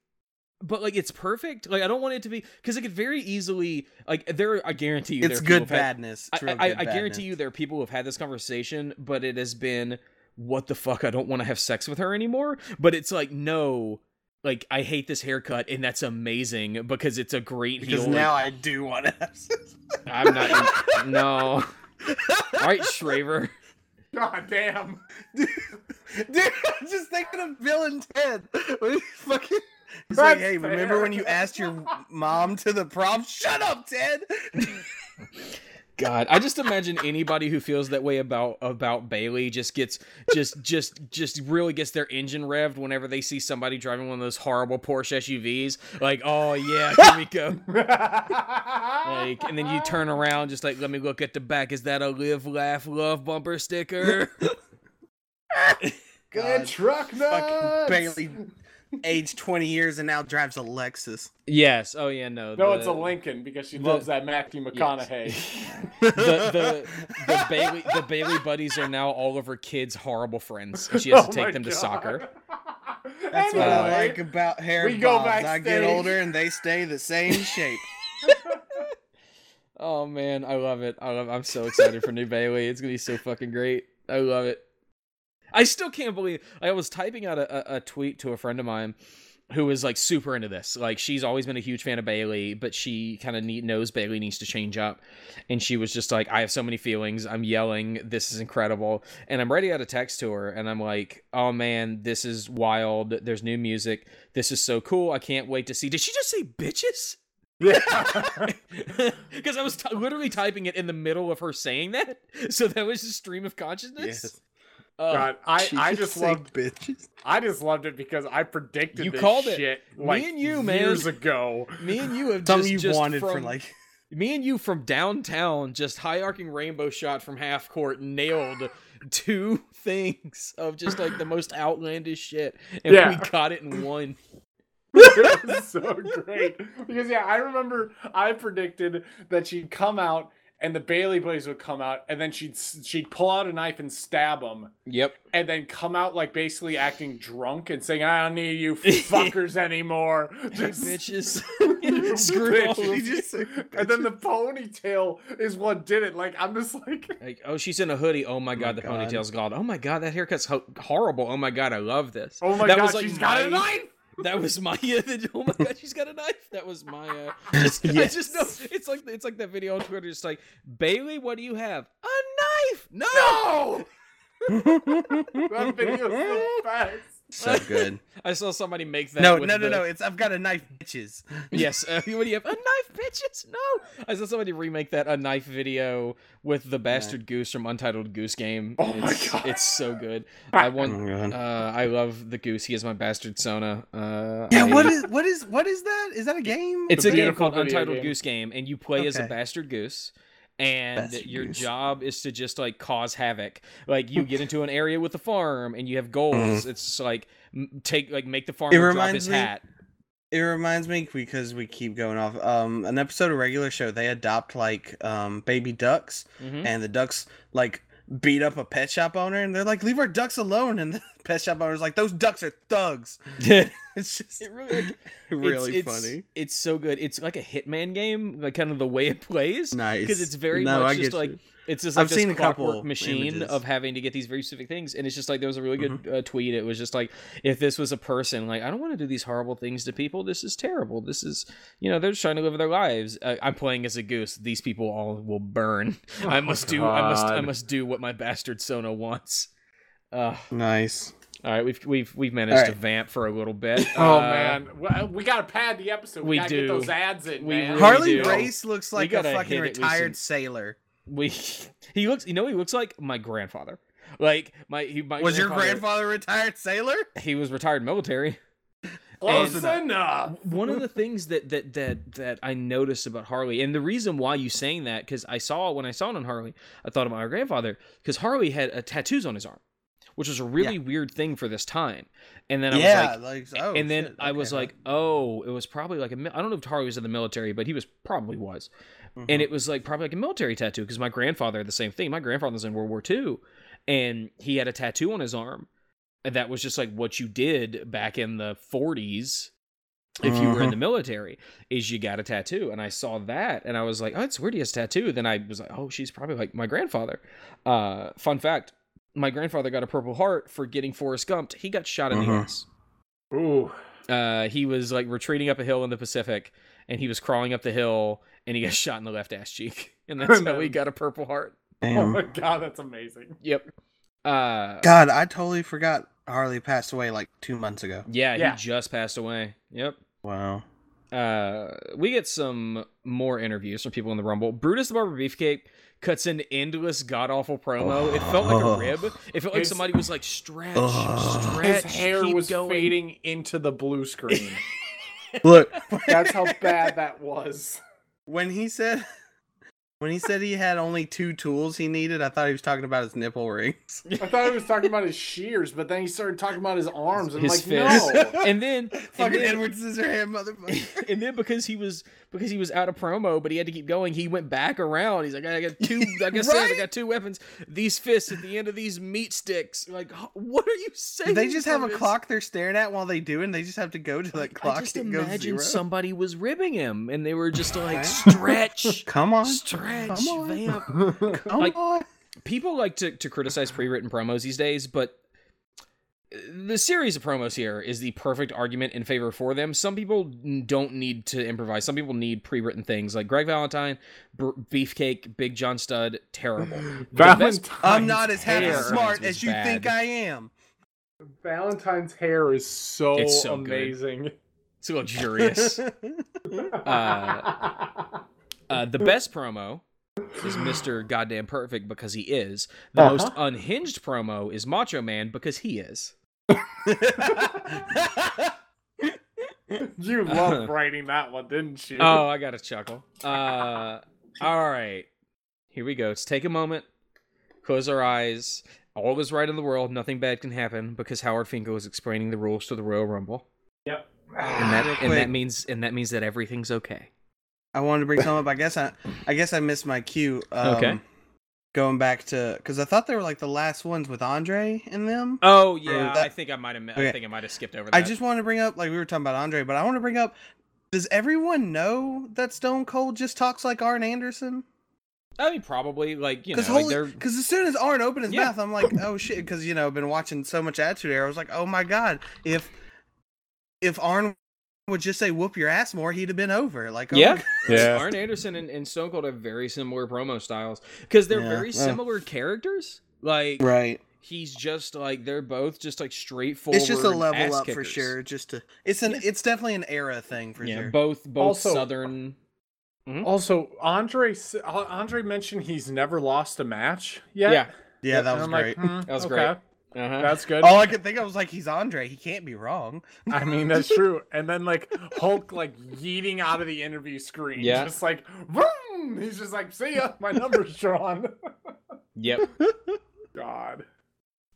but like it's perfect. Like I don't want it to be because it could very easily like there. I guarantee you, it's good people who've had- badness. I, True I, good I badness. guarantee you there are people who have had this conversation, but it has been what the fuck. I don't want to have sex with her anymore. But it's like no. Like I hate this haircut, and that's amazing because it's a great because heel. now I do want to have sex. I'm not. no. All right, Shraver. God damn. Dude, I'm just thinking of Bill and Ted. When he fucking, he's like, hey, remember when you asked your mom to the prom? Shut up, Ted. God, I just imagine anybody who feels that way about about Bayley just gets just just just really gets their engine revved whenever they see somebody driving one of those horrible Porsche SUVs. Like, oh yeah, here we go. Like, and then you turn around, just like, let me look at the back. Is that a live, laugh, love bumper sticker? Good God, truck nuts. fucking Bayley, aged 20 years and now drives a Lexus. yes. Oh yeah, no. No, the- it's a Lincoln because she the- loves that Matthew McConaughey. the the the Bayley the Bayley buddies are now all of her kids' horrible friends. And she has oh to Oh take my them to soccer. That's what I like about hair we go bobs. I get older and they stay the same shape. Oh man, I love it. I love. I'm so excited for new Bayley. It's gonna be so fucking great. I love it. I still can't believe. I was typing out a, a, tweet to a friend of mine who was like super into this. Like she's always been a huge fan of Bayley, but she kind of knows Bayley needs to change up. And she was just like, "I have so many feelings. I'm yelling. This is incredible." And I'm ready out a text to her, and I'm like, "Oh man, this is wild. There's new music. This is so cool. I can't wait to see." Did she just say bitches? Yeah. Because I was t- literally typing it in the middle of her saying that, so that was a stream of consciousness. Yes. Oh, God, I, I just just loved bitches. I just loved it because I predicted You this called it. shit Me and you, man. years ago. me and you have just, you just wanted from, for like. me and you from downtown, just high arcing rainbow shot from half court, nailed two things of just like the most outlandish shit, and Yeah. we got it in one. it was so great because yeah, I remember I predicted that she'd come out and the Bayley Blaze would come out, and then she'd she'd pull out a knife and stab him, Yep. and then come out like basically acting drunk and saying, "I don't need you fuckers anymore." Just Bitches. you Screw all bitches. of you. Just And then the ponytail is what did it. Like I'm just like, Like, oh, she's in a hoodie. Oh my oh god, my the God. ponytail's gone. Oh my god, that haircut's ho- horrible. Oh my god, I love this. oh my That god, was, like, she's got a knife. That was my oh my god, she's got a knife. That was my uh just, I just know it's like it's like that video on Twitter, just like Bayley, what do you have? A knife. No. No, that video's the best. So good. I saw somebody make that. no, with no, no, the- no. It's I've got a knife, bitches. Yes, uh, what do you have? A knife, bitches? No, I saw somebody remake that a knife video with the bastard goose from Untitled Goose Game. Oh my God. it's so good. I Oh want. my God. Uh, I love the goose. He is my bastard Sona. Uh, yeah. I- What is what is what is that? Is that a game? It's a a game called Untitled game. Goose Game, and you play as a bastard goose. And your job is to just like cause havoc. Like you get into an area with the farm, and you have goals. It's just like take like make the farmer drop reminds his me- hat. It reminds me because we keep going off. Um, an episode of regular show they adopt like um baby ducks, Mhm. and the ducks like beat up a pet shop owner, and they're like, "Leave our ducks alone." And the pet shop owner's like, "Those ducks are thugs." It's just It really, like, really it's, funny. It's, it's so good. It's like a Hitman game, like kind of the way it plays. Nice Because it's very No, I much just like you. It's just like I've this seen a clockwork couple machine images. of having to get these very specific things, and it's just like there was a really good Mm-hmm. uh, tweet. It was just like if this was a person, like I don't want to do these horrible things to people. This is terrible. This is you know they're just trying to live their lives. Uh, I'm playing as a goose. These people all will burn. I must do. I must. I must do what my bastard Sona wants. Uh, nice. all right, we've we've we've managed All to vamp for a little bit. Oh Uh, man, we, we gotta pad the episode. We, we gotta do. get those ads in, We man. really Harley do. Race looks like a fucking hit it with retired some- sailor. We he looks you know he looks like my grandfather like my he my Was your grandfather a retired sailor? he was retired military Close And- enough. one of the things that that that that i noticed about harley and the reason why you saying that because i saw when i saw it on harley i thought about my grandfather because harley had uh, tattoos on his arm which was a really weird thing for this time and then i yeah, was like like, oh, and then shit, I was okay. like, oh, it was probably like a. mi- I don't know if Harley was in the military, but he was probably was, Mhm. and it was like probably like a military tattoo because my grandfather had the same thing. My grandfather was in World War II, and he had a tattoo on his arm, and that was just like what you did back in the 40s. If you were in the military, is you got a tattoo, and I saw that, and I was like, "Oh, it's weird he has a tattoo." Then I was like, "Oh, she's probably like my grandfather." Uh, fun fact: my grandfather got a Purple Heart for getting Forrest Gumped. He got shot in the Mhm. ass Ooh. uh, he was like retreating up a hill in the Pacific, and he was crawling up the hill, and he got shot in the left ass cheek, and that's how he got a Purple Heart. Oh my god, that's amazing. Yep. Uh, God, I totally forgot Harley passed away like two months ago. yeah, Yeah. he just passed away. Yep. Wow. Uh, we get some more interviews from people in the Rumble. Brutus the Barber Beefcake cuts an endless god awful promo. It felt like a rib. It felt like His- somebody was like stretch, Ugh. stretch. His hair keep was going. fading into the blue screen. Look, That's how bad that was. when he said when he said he had only two tools he needed, I thought he was talking about his nipple rings. I thought he was talking about his shears, but then he started talking about his arms, and I'm His like, fist. no. And then, and Fucking then- Edward Scissorhand, motherfucker. and then because he was because he was out of promo, but he had to keep going, he went back around. He's like, I got two. Like I said, I got two weapons. These fists at the end of these meat sticks. Like, what are you saying? they just have a Brutus? clock they're staring at while they do, and they just have to go to that Like, clock I just imagine zero. somebody was ribbing him, and they were just like, stretch, Come on, stretch, Come on. vamp. come like- on. People like to to criticize pre-written promos these days, but the series of promos here is the perfect argument in favor for them. Some people don't need to improvise. Some people need pre-written things like Greg Valentine, Br- Beefcake, Big John Studd. Terrible. The best- Valentine's I'm not as half as smart as you bad. think I am. Valentine's hair is so, It's so good. amazing. It's luxurious. Uh, uh, the best promo is Mr. Goddamn Perfect because he is. The Uh-huh. most unhinged promo is Macho Man because he is. you loved writing that one, didn't you? Oh, I got a chuckle. Uh, all right. Here we go. Let's take a moment, close our eyes. All is right in the world. Nothing bad can happen because Howard Finkel is explaining the rules to the Royal Rumble, Yep. and that and that means and that means that everything's okay. I wanted to bring some up. I guess I, I guess I missed my cue. Um, Okay. Going back to because I thought they were like the last ones with Andre in them. Oh yeah, that- I think I might have. I think I might have skipped over that. I just want to bring up like we were talking about Andre, but I want to bring up. Does everyone know that Stone Cold just talks like Arn Anderson? I mean, probably like you know, Because like as soon as Arn opened his Yeah. mouth, I'm like, oh shit. Because you know, I've been watching so much Attitude Era. I was like, oh my god, if if Arn would just say "whoop your ass" more, he'd have been over. Like, oh yeah, Yeah. Arn Anderson and, and Stone Cold have very similar promo styles because they're Yeah, very well. similar characters. Like right. he's just like they're both just like straightforward. It's just a level ass up for sure. Just to, it's an, it's definitely an era thing for Yeah, sure. both both Also- southern. Also, Andre Andre mentioned he's never lost a match yet. Yeah, yeah, that was I'm like, great. hmm, That was okay, great. Uh-huh. That's good. All I could think of was like, he's Andre. He can't be wrong. I mean, that's true. And then like Hulk like yeeting out of the interview screen. Yeah. Just like vroom! He's just like, see ya, my number's drawn. Yep. God.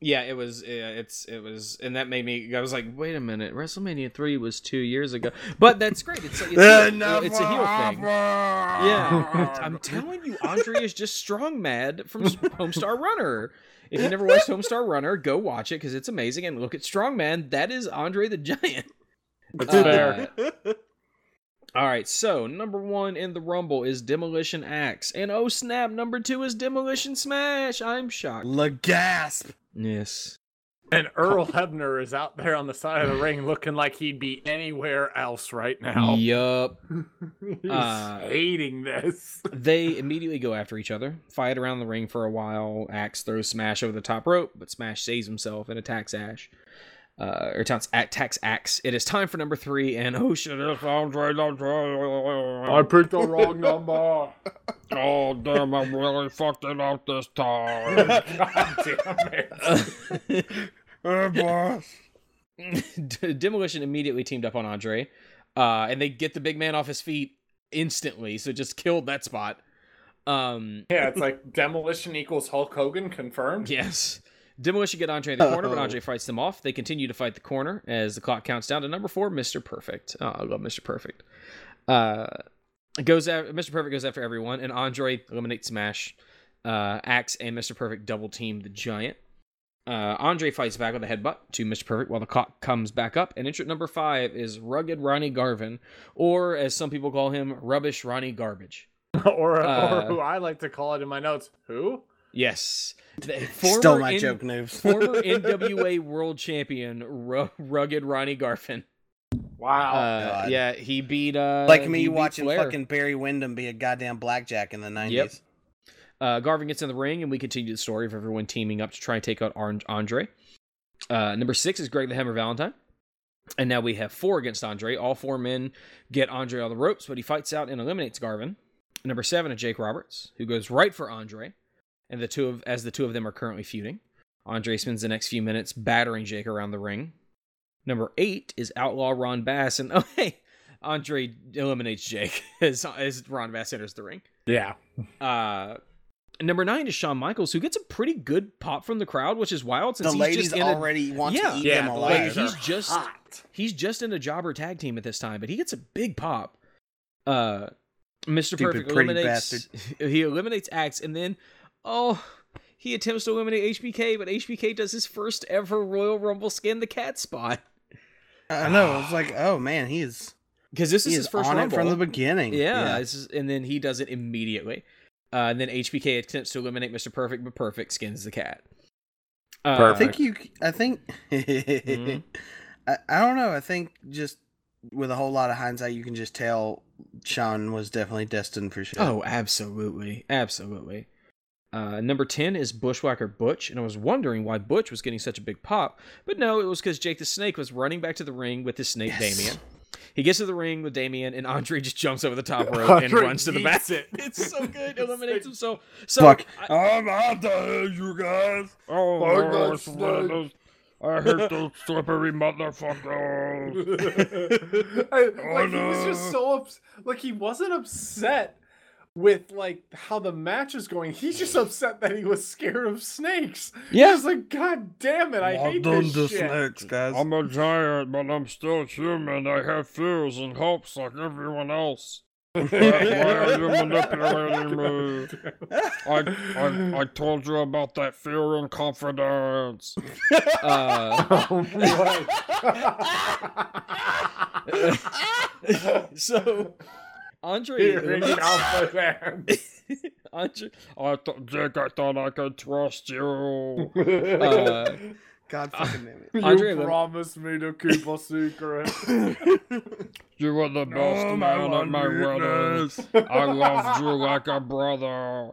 Yeah, it was. Yeah, it's it was, and that made me. I was like, wait a minute, WrestleMania three was two years ago, but that's great. It's it's, a, it's a heel thing. Yeah, I'm telling you, Andre is just strong mad from Homestar Runner. If you never watched Homestar Runner, go watch it because it's amazing. And look at Strong Mad. That is Andre the Giant. That's Uh, fair. All right, so number one in the Rumble is Demolition Axe, and oh snap, number two is Demolition Smash. I'm shocked. Lagasp. Yes. And Earl Hebner is out there on the side of the ring looking like he'd be anywhere else right now. Yup. He's Uh, hating this. They immediately go after each other, fight around the ring for a while. Axe throws Smash over the top rope, but Smash saves himself and attacks Ash. Uh, or attacks, attacks Axe. It is time for number three, and oh shit, it's Andre I picked the wrong number. Oh damn, I'm really fucked it up this time. God damn it. Oh, boss. Demolition immediately teamed up on Andre, uh, and they get the big man off his feet instantly. So just killed that spot. Um, Yeah, it's like demolition equals Hulk Hogan confirmed. yes, Demolition get Andre in the corner, but Oh. Andre fights them off. They continue to fight the corner as the clock counts down to number four, Mister Perfect. Oh, I love Mister Perfect. Uh, goes after Mister Perfect goes after everyone, and Andre eliminates Smash. Uh, Axe and Mister Perfect double team the Giant. Uh, Andre fights back with a headbutt to Mr. Perfect while the clock comes back up. And entrant number five is Rugged Ronnie Garvin, or as some people call him, Rubbish Ronnie Garbage. or, Uh, or who I like to call it in my notes. Who? Yes. The Stole my N- joke, noobs. former NWA World Champion, Ru- Rugged Ronnie Garvin. Wow. Uh, yeah, he beat. Uh, like me watching Flair. fucking Barry Windham be a goddamn blackjack in the 90s. Yep. Uh, Garvin gets in the ring, and we continue the story of everyone teaming up to try and take out Andre. Uh, number six is Greg the Hammer Valentine. And now we have four against Andre. All four men get Andre on the ropes, but he fights out and eliminates Garvin. Number seven is Jake Roberts, who goes right for Andre, and the two of as the two of them are currently feuding. Andre spends the next few minutes battering Jake around the ring. Number eight is Outlaw Ron Bass, and oh hey, Andre eliminates Jake as as Ron Bass enters the ring. yeah. Uh, number nine is Shawn Michaels, who gets a pretty good pop from the crowd, which is wild since The he's ladies just in a, already want Yeah. to eat Yeah, him the alive. like he's just hot. he's just in a jobber tag team at this time, but he gets a big pop. Uh, Mr. Stupid Perfect pretty eliminates he eliminates Axe, and then oh. He attempts to eliminate HBK, but HBK does his first ever Royal Rumble skin the cat spot. I know. It's like, oh man, he's Because this he is is his first on Rumble. it from the beginning. Yeah, this is- and then he does it immediately. Uh, and then HBK attempts to eliminate Mr. Perfect, but Perfect skins the cat. Uh, I think you. I think. Mhm. I, I don't know. I think just with a whole lot of hindsight, you can just tell Shawn was definitely destined for shit. Oh, absolutely, absolutely. Uh, number ten is Bushwhacker Butch, and I was wondering why Butch was getting such a big pop, but no, it was because Jake the Snake was running back to the ring with his snake Yes. Damien. He gets to the ring with Damien, and Andre just jumps over the top rope and runs to the back. it. It's so good, eliminates himself. So Fuck. I- I'm out there, you guys. oh, Fuck no, that snake. one of those- I hate those slippery motherfuckers. I- like he was just so ups- like he wasn't upset with like how the match is going. He's just upset that he was scared of snakes. Yeah. He's like, God damn it, I hate this shit. snakes, guys. I'm a giant, but I'm still human. I have fears and hopes like everyone else. Why, why are you manipulating me? I, I, I told you about that fear and confidence. Uh, Oh so, Andre, Here in Alpha Man. Andre, I th- Jake, I thought I could trust you. Uh, God fucking damn it. You Andre Lim- promised me to keep a secret. you were the best my man at my one wedding. weakness. I loved you like a brother.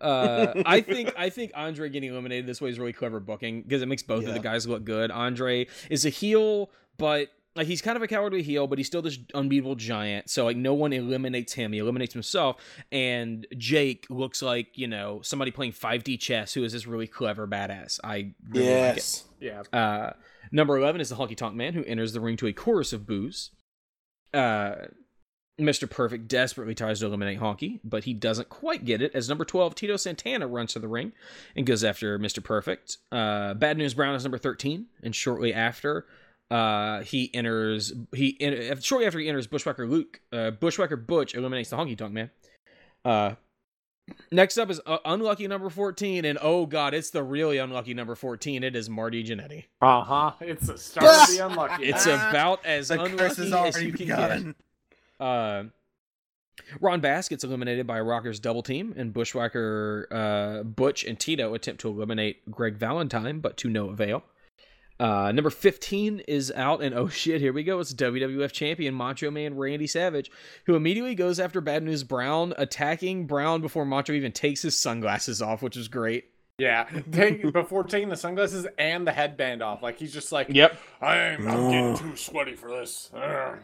Uh, I think I think Andre getting eliminated this way is really clever booking because it makes both of Yeah. the guys look good. Andre is a heel, but like he's kind of a cowardly heel, but he's still this unbeatable giant. So like no one eliminates him; he eliminates himself. And Jake looks like you know somebody playing 5D chess who is this really clever badass. I really like it. Yeah. Uh, number 11 is the Honky Tonk Man, who enters the ring to a chorus of boos. Uh, Mr. Perfect desperately tries to eliminate Honky, but he doesn't quite get it, as number 12, Tito Santana, runs to the ring and goes after Mr. Perfect. Uh, Bad News Brown is number 13, and shortly after, uh, he enters, he en- shortly after he enters, Bushwhacker Luke, uh, Bushwhacker Butch eliminates the Honky Tonk Man. Uh, Next up is uh, unlucky number 14, and oh god, it's the really unlucky number 14. It is Marty Jannetty. Uh huh. It's the start of the unlucky. It's about as The unlucky has as already you can begun. get. Uh, Ron Bass gets eliminated by Rockers double team, and Bushwhacker uh, Butch and Tito attempt to eliminate Greg Valentine, but to no avail. Uh, number 15 is out, and oh shit, here we go. It's WWF champion Macho Man Randy Savage, who immediately goes after Bad News Brown, attacking Brown before Macho even takes his sunglasses off, which is great. Yeah, take, before taking the sunglasses and the headband off, like he's just like, Yep. I'm, I'm getting too sweaty for this. Uh,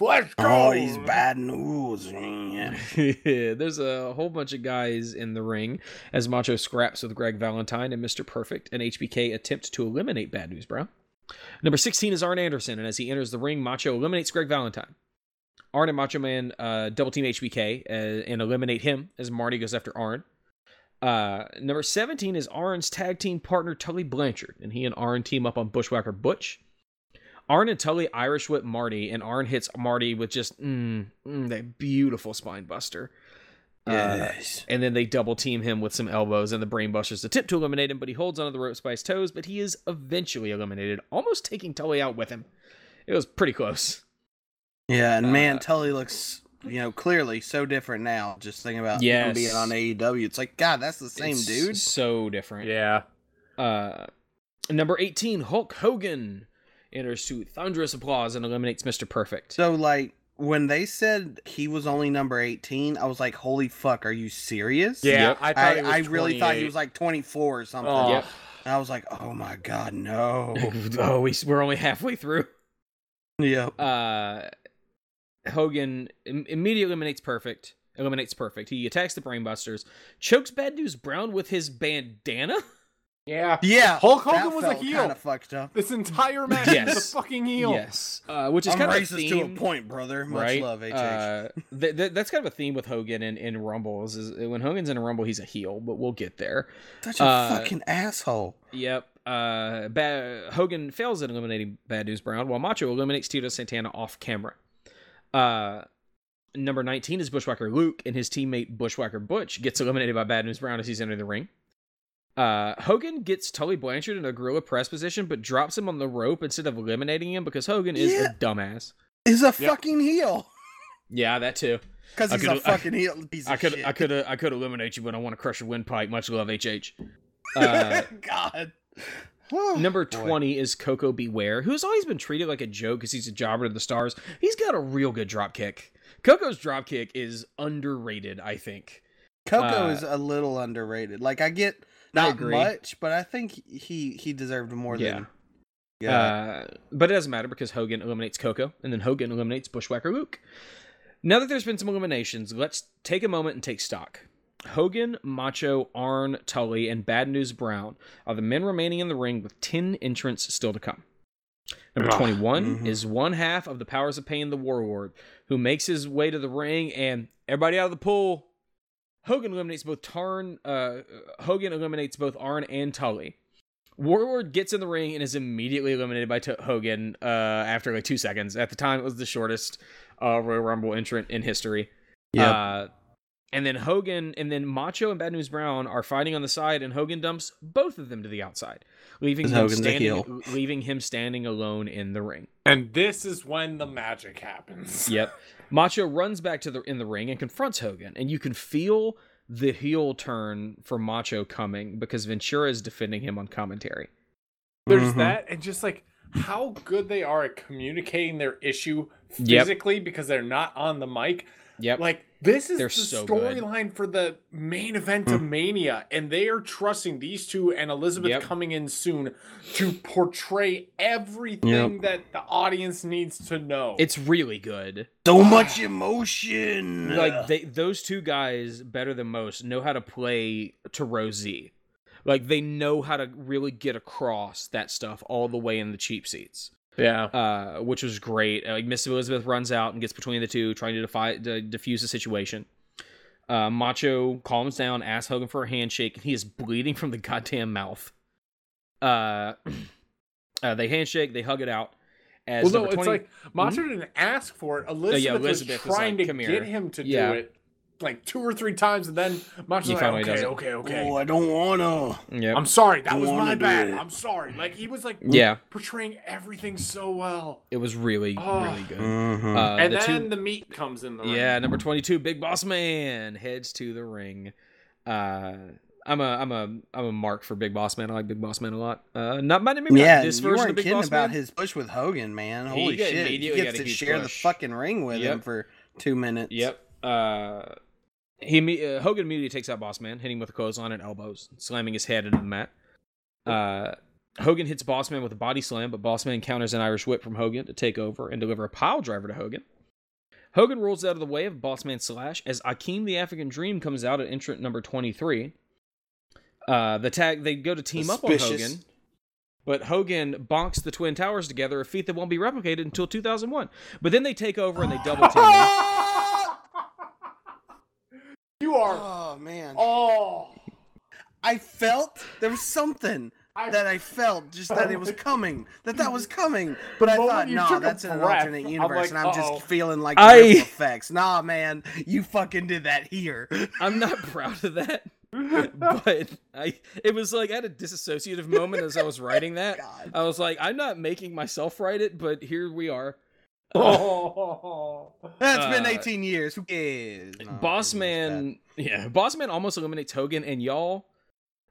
Let's go. Oh, he's bad news. Yeah. There's a whole bunch of guys in the ring as Macho scraps with Greg Valentine and Mr. Perfect, and HBK attempt to eliminate Bad News Brown. Number 16 is Arn Anderson, and as he enters the ring, Macho eliminates Greg Valentine. Arn and Macho Man uh, double team HBK uh, and eliminate him as Marty goes after Arn. Uh, number 17 is Arn's tag team partner Tully Blanchard, and he and Arn team up on Bushwhacker Butch. Arn and Tully Irish whip Marty, and Arn hits Marty with just mm, mm, that beautiful spine buster. Uh, Yes. and then they double team him with some elbows, and the brainbusters attempt to eliminate him, but he holds onto the ropes by his toes, but he is eventually eliminated, almost taking Tully out with him. It was pretty close. Yeah, and man, Uh, Tully looks, you know, clearly so different now. Just thinking about him Yes. being on AEW. It's like, God, that's the same It's dude. So different. Yeah. Uh, number 18, Hulk Hogan enters to thunderous applause and eliminates Mr. Perfect. So, like, when they said he was only number 18, I was like, holy fuck, are you serious? Yeah. Yep. I thought I, he was I really thought he was like 24 or something. Oh. Yep. And I was like, oh my God, no. oh, we, we're only halfway through. yep. uh Hogan Im- immediately eliminates Perfect. Eliminates Perfect. He attacks the Brainbusters, chokes Bad News Brown with his bandana. Yeah. Yeah. Hulk Hogan was a heel. Kind of fucked up. This entire match, he's a fucking heel. Yes, uh, which is I'm kind of a theme, to a point, brother. Much right? love, HH. Uh, th- th- that's kind of a theme with Hogan in, in Rumbles. Is when Hogan's in a Rumble, he's a heel, but we'll get there. Such a uh, fucking asshole. Yep. Uh, ba- Hogan fails at eliminating Bad News Brown, while Macho eliminates Tito Santana off camera. Uh, number 19 is Bushwhacker Luke, and his teammate Bushwhacker Butch gets eliminated by Bad News Brown as he's entering the ring. Uh, Hogan gets Tully Blanchard in a gorilla press position, but drops him on the rope instead of eliminating him because Hogan is Yeah. a dumbass. Is a fucking heel. Yeah, that too. Because I he's a could've- I- fucking heel piece I could. I could, I could eliminate you, but I want to crush your windpipe. Much love, HH. Uh, God. Number Boy. 20 is Koko B. Ware, who's always been treated like a joke because he's a jobber to the stars. He's got a real good drop kick. Koko's drop kick is underrated, I think. Koko uh, is a little underrated. Like I get not agree. much, but I think he he deserved more Yeah. than. Yeah. Uh, but it doesn't matter because Hogan eliminates Koko, and then Hogan eliminates Bushwhacker Luke. Now that there's been some eliminations, let's take a moment and take stock. Hogan, Macho, Arn, Tully, and Bad News Brown are the men remaining in the ring with 10 entrants still to come. Number Ugh. 21 Mhm. is one half of the Powers of Pain, the Warlord, who makes his way to the ring and everybody out of the pool. Hogan eliminates both Tarn. Uh, Hogan eliminates both Arn and Tully. Warlord gets in the ring and is immediately eliminated by T- Hogan uh, after like two seconds. At the time, it was the shortest uh, Royal Rumble entrant in history. Yep. And then Hogan and then Macho and Bad News Brown are fighting on the side, and Hogan dumps both of them to the outside, leaving him Hogan's standing, heel. leaving him standing alone in the ring. And this is when the magic happens. Yep. Macho runs back to the in the ring and confronts Hogan, and you can feel the heel turn for Macho coming because Ventura is defending him on commentary. There's Mhm. that, and just like how good they are at communicating their issue Yep. physically because they're not on the mic. Yep. Like This is They're the so storyline for the main event of mm. Mania, and they are trusting these two and Elizabeth Yep. coming in soon to portray everything that the audience needs to know. It's really good. So much emotion. Like they, those two guys, better than most, know how to play to Rosie. Like they know how to really get across that stuff all the way in the cheap seats. Yeah. uh, which was great. Uh, Like Miss Elizabeth runs out and gets between the two, trying to defy to diffuse the situation. Uh, Macho calms down, asks Hogan for a handshake, and he is bleeding from the goddamn mouth. Uh, uh, they handshake, they hug it out. As Well, no, number it's like Macho didn't ask for it. Elizabeth, Mm-hmm. Elizabeth was was trying like, to get here." him to Yeah. do it like two or three times, and then Macho's He like, finally does okay, it. okay, okay. Oh, I don't wanna. Yep. I'm sorry, that Don't was wanna my do bad. it. I'm sorry. Like he was like Yeah. portraying everything so well. it was really, Oh. really good. Mhm. Uh, and the then two- the meat comes in the ring. Yeah, number twenty-two, Big Boss Man heads to the ring. Uh, I'm a I'm a I'm a mark for Big Boss Man. I like Big Boss Man a lot. Uh, not maybe not yeah, this you version weren't of Big kidding Boss about Man. his push with Hogan, man. Holy got- shit! He immediately gets a to huge share the fucking ring with him for two minutes. Yep. Uh, he uh, Hogan immediately takes out Boss Man, hitting him with a clothesline and elbows, slamming his head into the mat. Uh, Hogan hits Boss Man with a body slam, but Boss Man counters an Irish whip from Hogan to take over and deliver a pile driver to Hogan. Hogan rolls out of the way of Boss Man's slash as Akeem the African Dream comes out at entrant number 23. Uh, the tag they go to team up on Hogan, but Hogan bonks the Twin Towers together, a feat that won't be replicated until 2001. But then they take over and they double team. you are. Oh man, Oh. I felt there was something I- that I felt just that it was coming, that that was coming. But I thought, you no, took that's in an breath, alternate I'm universe, like, and I'm uh-oh. just feeling like I- effects. Nah, man, you fucking did that here. I'm not proud of that. but I it was like I had a disassociative moment as I was writing that. God. I was like, I'm not making myself write it, but here we are. Oh. That's been Uh, 18 years. Who cares? No, Boss Man yeah, Boss Man almost eliminates Hogan and y'all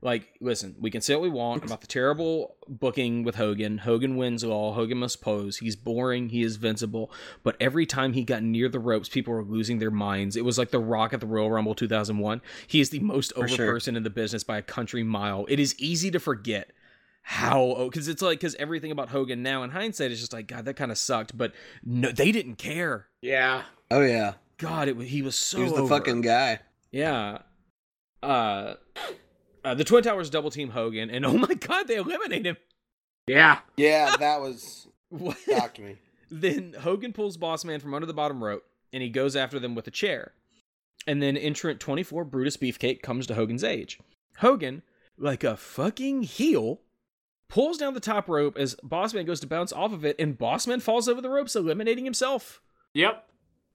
like listen, we can say what we want about the terrible booking with Hogan. Hogan wins all, Hogan must pose. He's boring, he is invincible, but every time he got near the ropes, people were losing their minds. It was like the Rock at the Royal Rumble 2001. He is the most over sure. person in the business by a country mile. It is easy to forget how because it's like because everything about Hogan now in hindsight is just like God that kind of sucked, but no, they didn't care. Yeah. Oh yeah, God, it wa- he was so he was the over. fucking guy. Yeah. Uh, uh, the Twin Towers double team Hogan, and oh my god, they eliminate him. Yeah. Yeah, that was What? shocked me. then Hogan pulls Boss Man from under the bottom rope, and he goes after them with a chair. And then entrant 24 Brutus Beefcake comes to Hogan's age. Hogan, like a fucking heel, pulls down the top rope as Bossman goes to bounce off of it, and Bossman falls over the ropes, eliminating himself. Yep.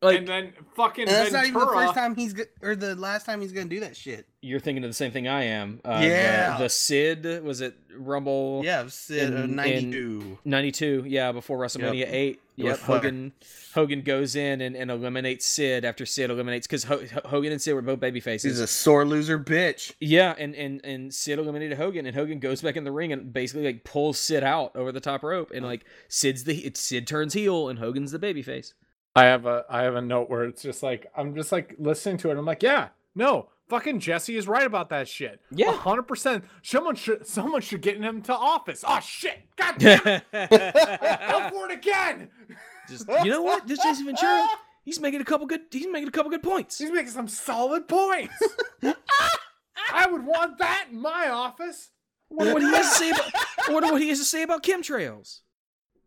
Like and then fucking And that's not even the first time he's go- or the last time he's gonna do that shit. you're thinking of the same thing I am. Uh, Yeah. The, the Sid was it Rumble? Yeah, Sid, uh, in- in- 92. 92 yeah before wrestlemania 8 yep With Flair. hogan hogan goes in and, and eliminates sid after sid eliminates because Ho- hogan and sid were both baby faces. He's faces a sore loser bitch. yeah and, and and sid eliminated hogan and hogan goes back in the ring and basically like pulls sid out over the top rope and like sid's the it's sid turns heel and hogan's the baby face I have a I have a note where it's just like I'm just like listening to it. I'm like, yeah, no, fucking Jesse is right about that shit. Yeah. hundred percent. Someone should someone should get him to office. Oh shit! God damn it! Go for it again. just you know what this jason ventura he's making a couple good he's making a couple good points He's making some solid points. I would want that in my office. wonder what he has to say about wonder what he has to say about chemtrails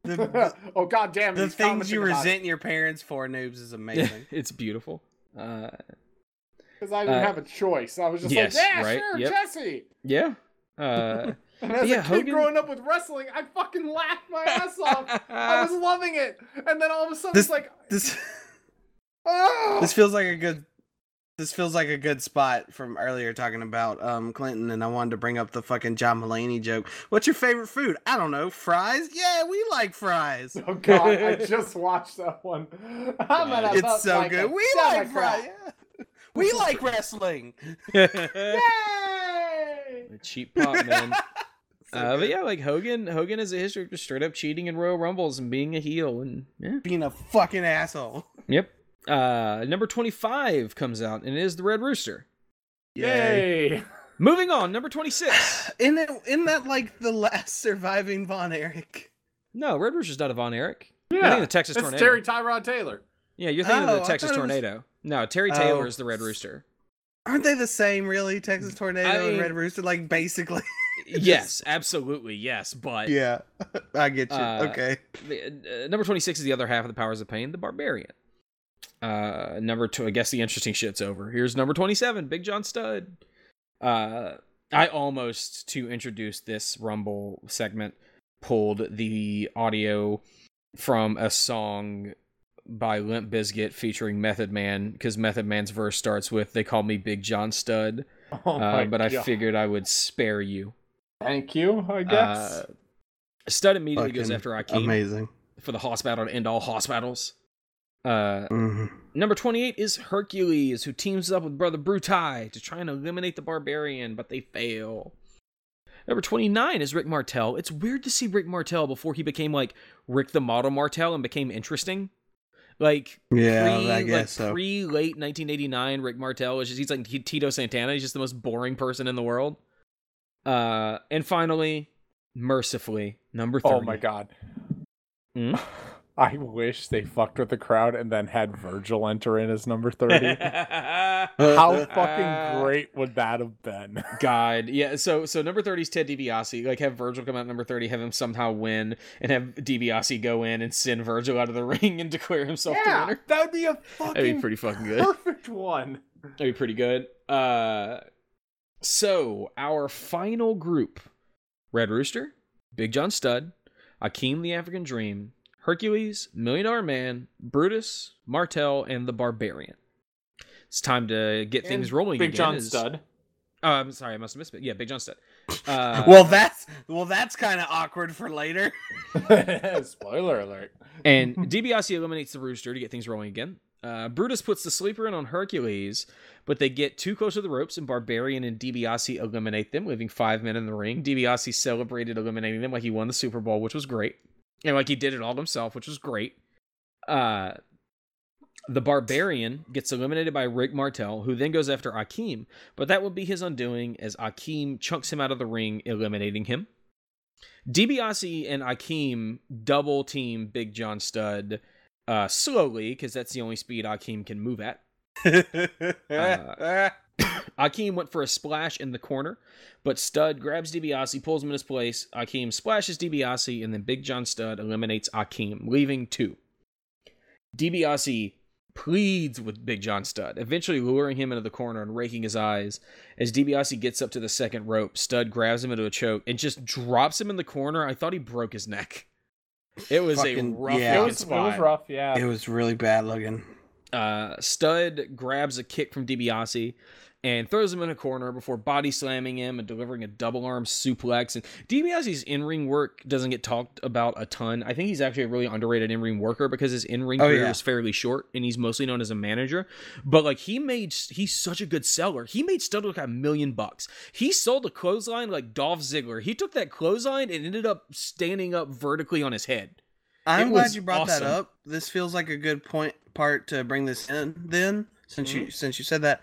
The, the, oh god damn it! the things you commenting about it. resent your parents for, noobs, is amazing. it's beautiful uh Because I didn't Uh, have a choice. I was just yes, like, yeah, right, sure, yep. Jesse. yeah uh And as Yeah, a kid Hogan- growing up with wrestling, I fucking laughed my ass off. I was loving it. And then all of a sudden This- it's like, this oh! this feels like a good this feels like a good spot from earlier talking about um Clinton and I wanted to bring up the fucking John Mulaney joke. What's your favorite food? I don't know, fries? Yeah, we like fries. Oh god, I just watched that one. I'm gonna It's so like good. We like Democrat. fries. yeah. We like wrestling. Yay! The cheap pop man. So uh, but yeah, like Hogan, Hogan has a history of straight up cheating in Royal Rumbles and being a heel, and yeah, being a fucking asshole. yep. Uh, number 25 comes out, and it is the Red Rooster. Yay! Moving on, number 26. Isn't it? Isn't that like the last surviving Von Erich? No, Red Rooster's not a Von Erich. You're Yeah, thinking of the Texas it's Tornado. Terry Tyrod Taylor. Yeah, you're thinking Oh, of the Texas thought it was- Tornado. No, Terry Taylor Oh. is the Red Rooster. Aren't they the same, really? Texas Tornado I and Red Rooster, like basically. yes, absolutely, yes. But yeah, I get you. Uh, okay. the, uh, number 26 is the other half of the Powers of Pain, the Barbarian. Uh, number two, I guess the interesting shit's over. Here's number 27, Big John Studd. Uh, I almost, to introduce this Rumble segment, pulled the audio from a song by Limp Bizkit featuring Method Man because Method Man's verse starts with "They call me Big John Studd," Oh uh, my but I figured I would spare you. Thank you, I guess. Uh, Studd immediately goes after I came Amazing. for the hospital to end all hospitals. Uh, hmm number 28 is Hercules, who teams up with Brother Brutai to try and eliminate the barbarian, but they fail. Number 29 is Rick Martel. It's weird to see Rick Martel before he became like Rick the Model Martel and became interesting. Like Yeah, pre, I guess like so. pre late 1989, Rick Martel is just he's like Tito Santana. He's just the most boring person in the world. Uh, and finally, mercifully, number 30. oh my god. Hmm? I wish they fucked with the crowd and then had Virgil enter in as number 30. How fucking great would that have been? God, yeah. So so number thirty is Ted DiBiase. Like have Virgil come out number thirty, have him somehow win, and have DiBiase go in and send Virgil out of the ring and declare himself the yeah, winner. that would be a fucking That'd be pretty fucking good. perfect one. That'd be pretty good. Uh, so our final group: Red Rooster, Big John Studd, Akeem the African Dream, Hercules, Million Dollar Man, Brutus, Martel, and the Barbarian. It's time to get things And rolling. Big again John as- Studd. Oh, I'm sorry, I must have missed it. Yeah, Big John Studd. Uh, well, that's well, that's kind of awkward for later. Spoiler alert. and DiBiase eliminates the rooster to get things rolling again. Uh, Brutus puts the sleeper in on Hercules, but they get too close to the ropes, and Barbarian and DiBiase eliminate them, leaving five men in the ring. DiBiase celebrated eliminating them like he won the Super Bowl, which was great, and like he did it all himself, which was great. Uh, the Barbarian gets eliminated by Rick Martel, who then goes after Akeem, but that will be his undoing as Akeem chunks him out of the ring, eliminating him. DiBiase and Akeem double team Big John Studd uh, slowly because that's the only speed Akeem can move at. Uh, Akeem went for a splash in the corner, but Studd grabs DiBiase, pulls him in his place. Akeem splashes DiBiase, and then Big John Studd eliminates Akeem, leaving two. DiBiase pleads with Big John Studd, eventually luring him into the corner and raking his eyes. As DiBiase gets up to the second rope, Studd grabs him into a choke and just drops him in the corner. I thought he broke his neck. It was Fucking- a rough yeah. It fucking was, it was rough, yeah. it was really bad looking. Uh, Studd grabs a kick from DiBiase and throws him in a corner before body slamming him and delivering a double arm suplex. And DiBiase's in ring work doesn't get talked about a ton. I think he's actually a really underrated in ring worker because his in ring Oh, career yeah. is fairly short and he's mostly known as a manager. But like he made, he's such a good seller. He made Studd look like a million bucks. He sold a clothesline like Dolph Ziggler. He took that clothesline and ended up standing up vertically on his head. I'm It glad you brought that up. This feels like a good point part to bring this in. Then, since Mm-hmm. you since you said that,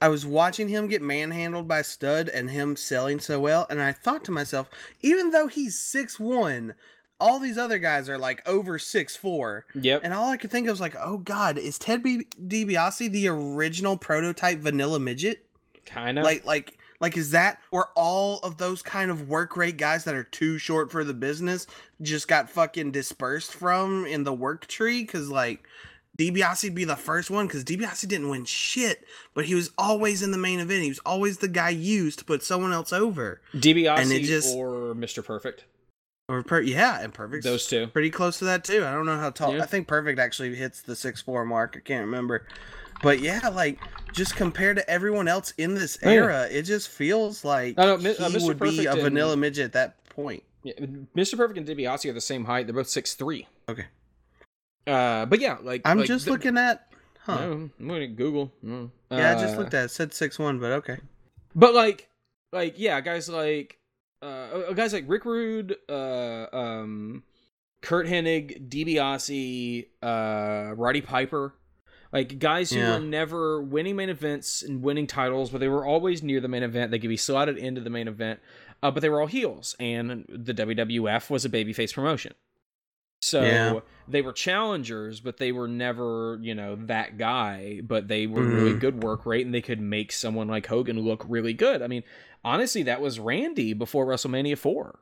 I was watching him get manhandled by Studd and him selling so well, and I thought to myself, even though he's six one, all these other guys are like over six four, Yep. and all I could think of was like, oh god, is Ted B- DiBiase the original prototype vanilla midget? Kind of. Like like like is that where all of those kind of work rate guys that are too short for the business just got fucking dispersed from in the work tree? Cause like DiBiase be the first one because DiBiase didn't win shit, but he was always in the main event. He was always the guy used to put someone else over. DiBiase and it just- or Mr. Perfect. Or per- yeah, and perfect. Those two. pretty close to that too. I don't know how tall. Yeah. I think perfect actually hits the six four mark. I can't remember, but yeah, like just compared to everyone else in this Oh, yeah. era, it just feels like Oh, no, Mi- uh, he Mr. would be Perfect a and- vanilla midget at that point. Yeah, Mr. Perfect and DiBiase are the same height. They're both six three. Okay. Uh, but yeah, like I'm like, just the- looking at. Huh. No, I'm gonna Google. No. Yeah, I just Uh, looked at it. it said six one, but okay. But like, like yeah, guys like, uh, uh, guys like Rick Rude, uh, um, Curt Hennig, DiBiase, uh, Roddy Piper, Like guys who Yeah. were never winning main events and winning titles, but they were always near the main event. They could be slotted into the main event, uh, but they were all heels, and the WWF was a babyface promotion. So Yeah. they were challengers, but they were never, you know, that guy. But they were really Mhm. good work rate, and they could make someone like Hogan look really good. I mean, honestly, that was Randy before WrestleMania four.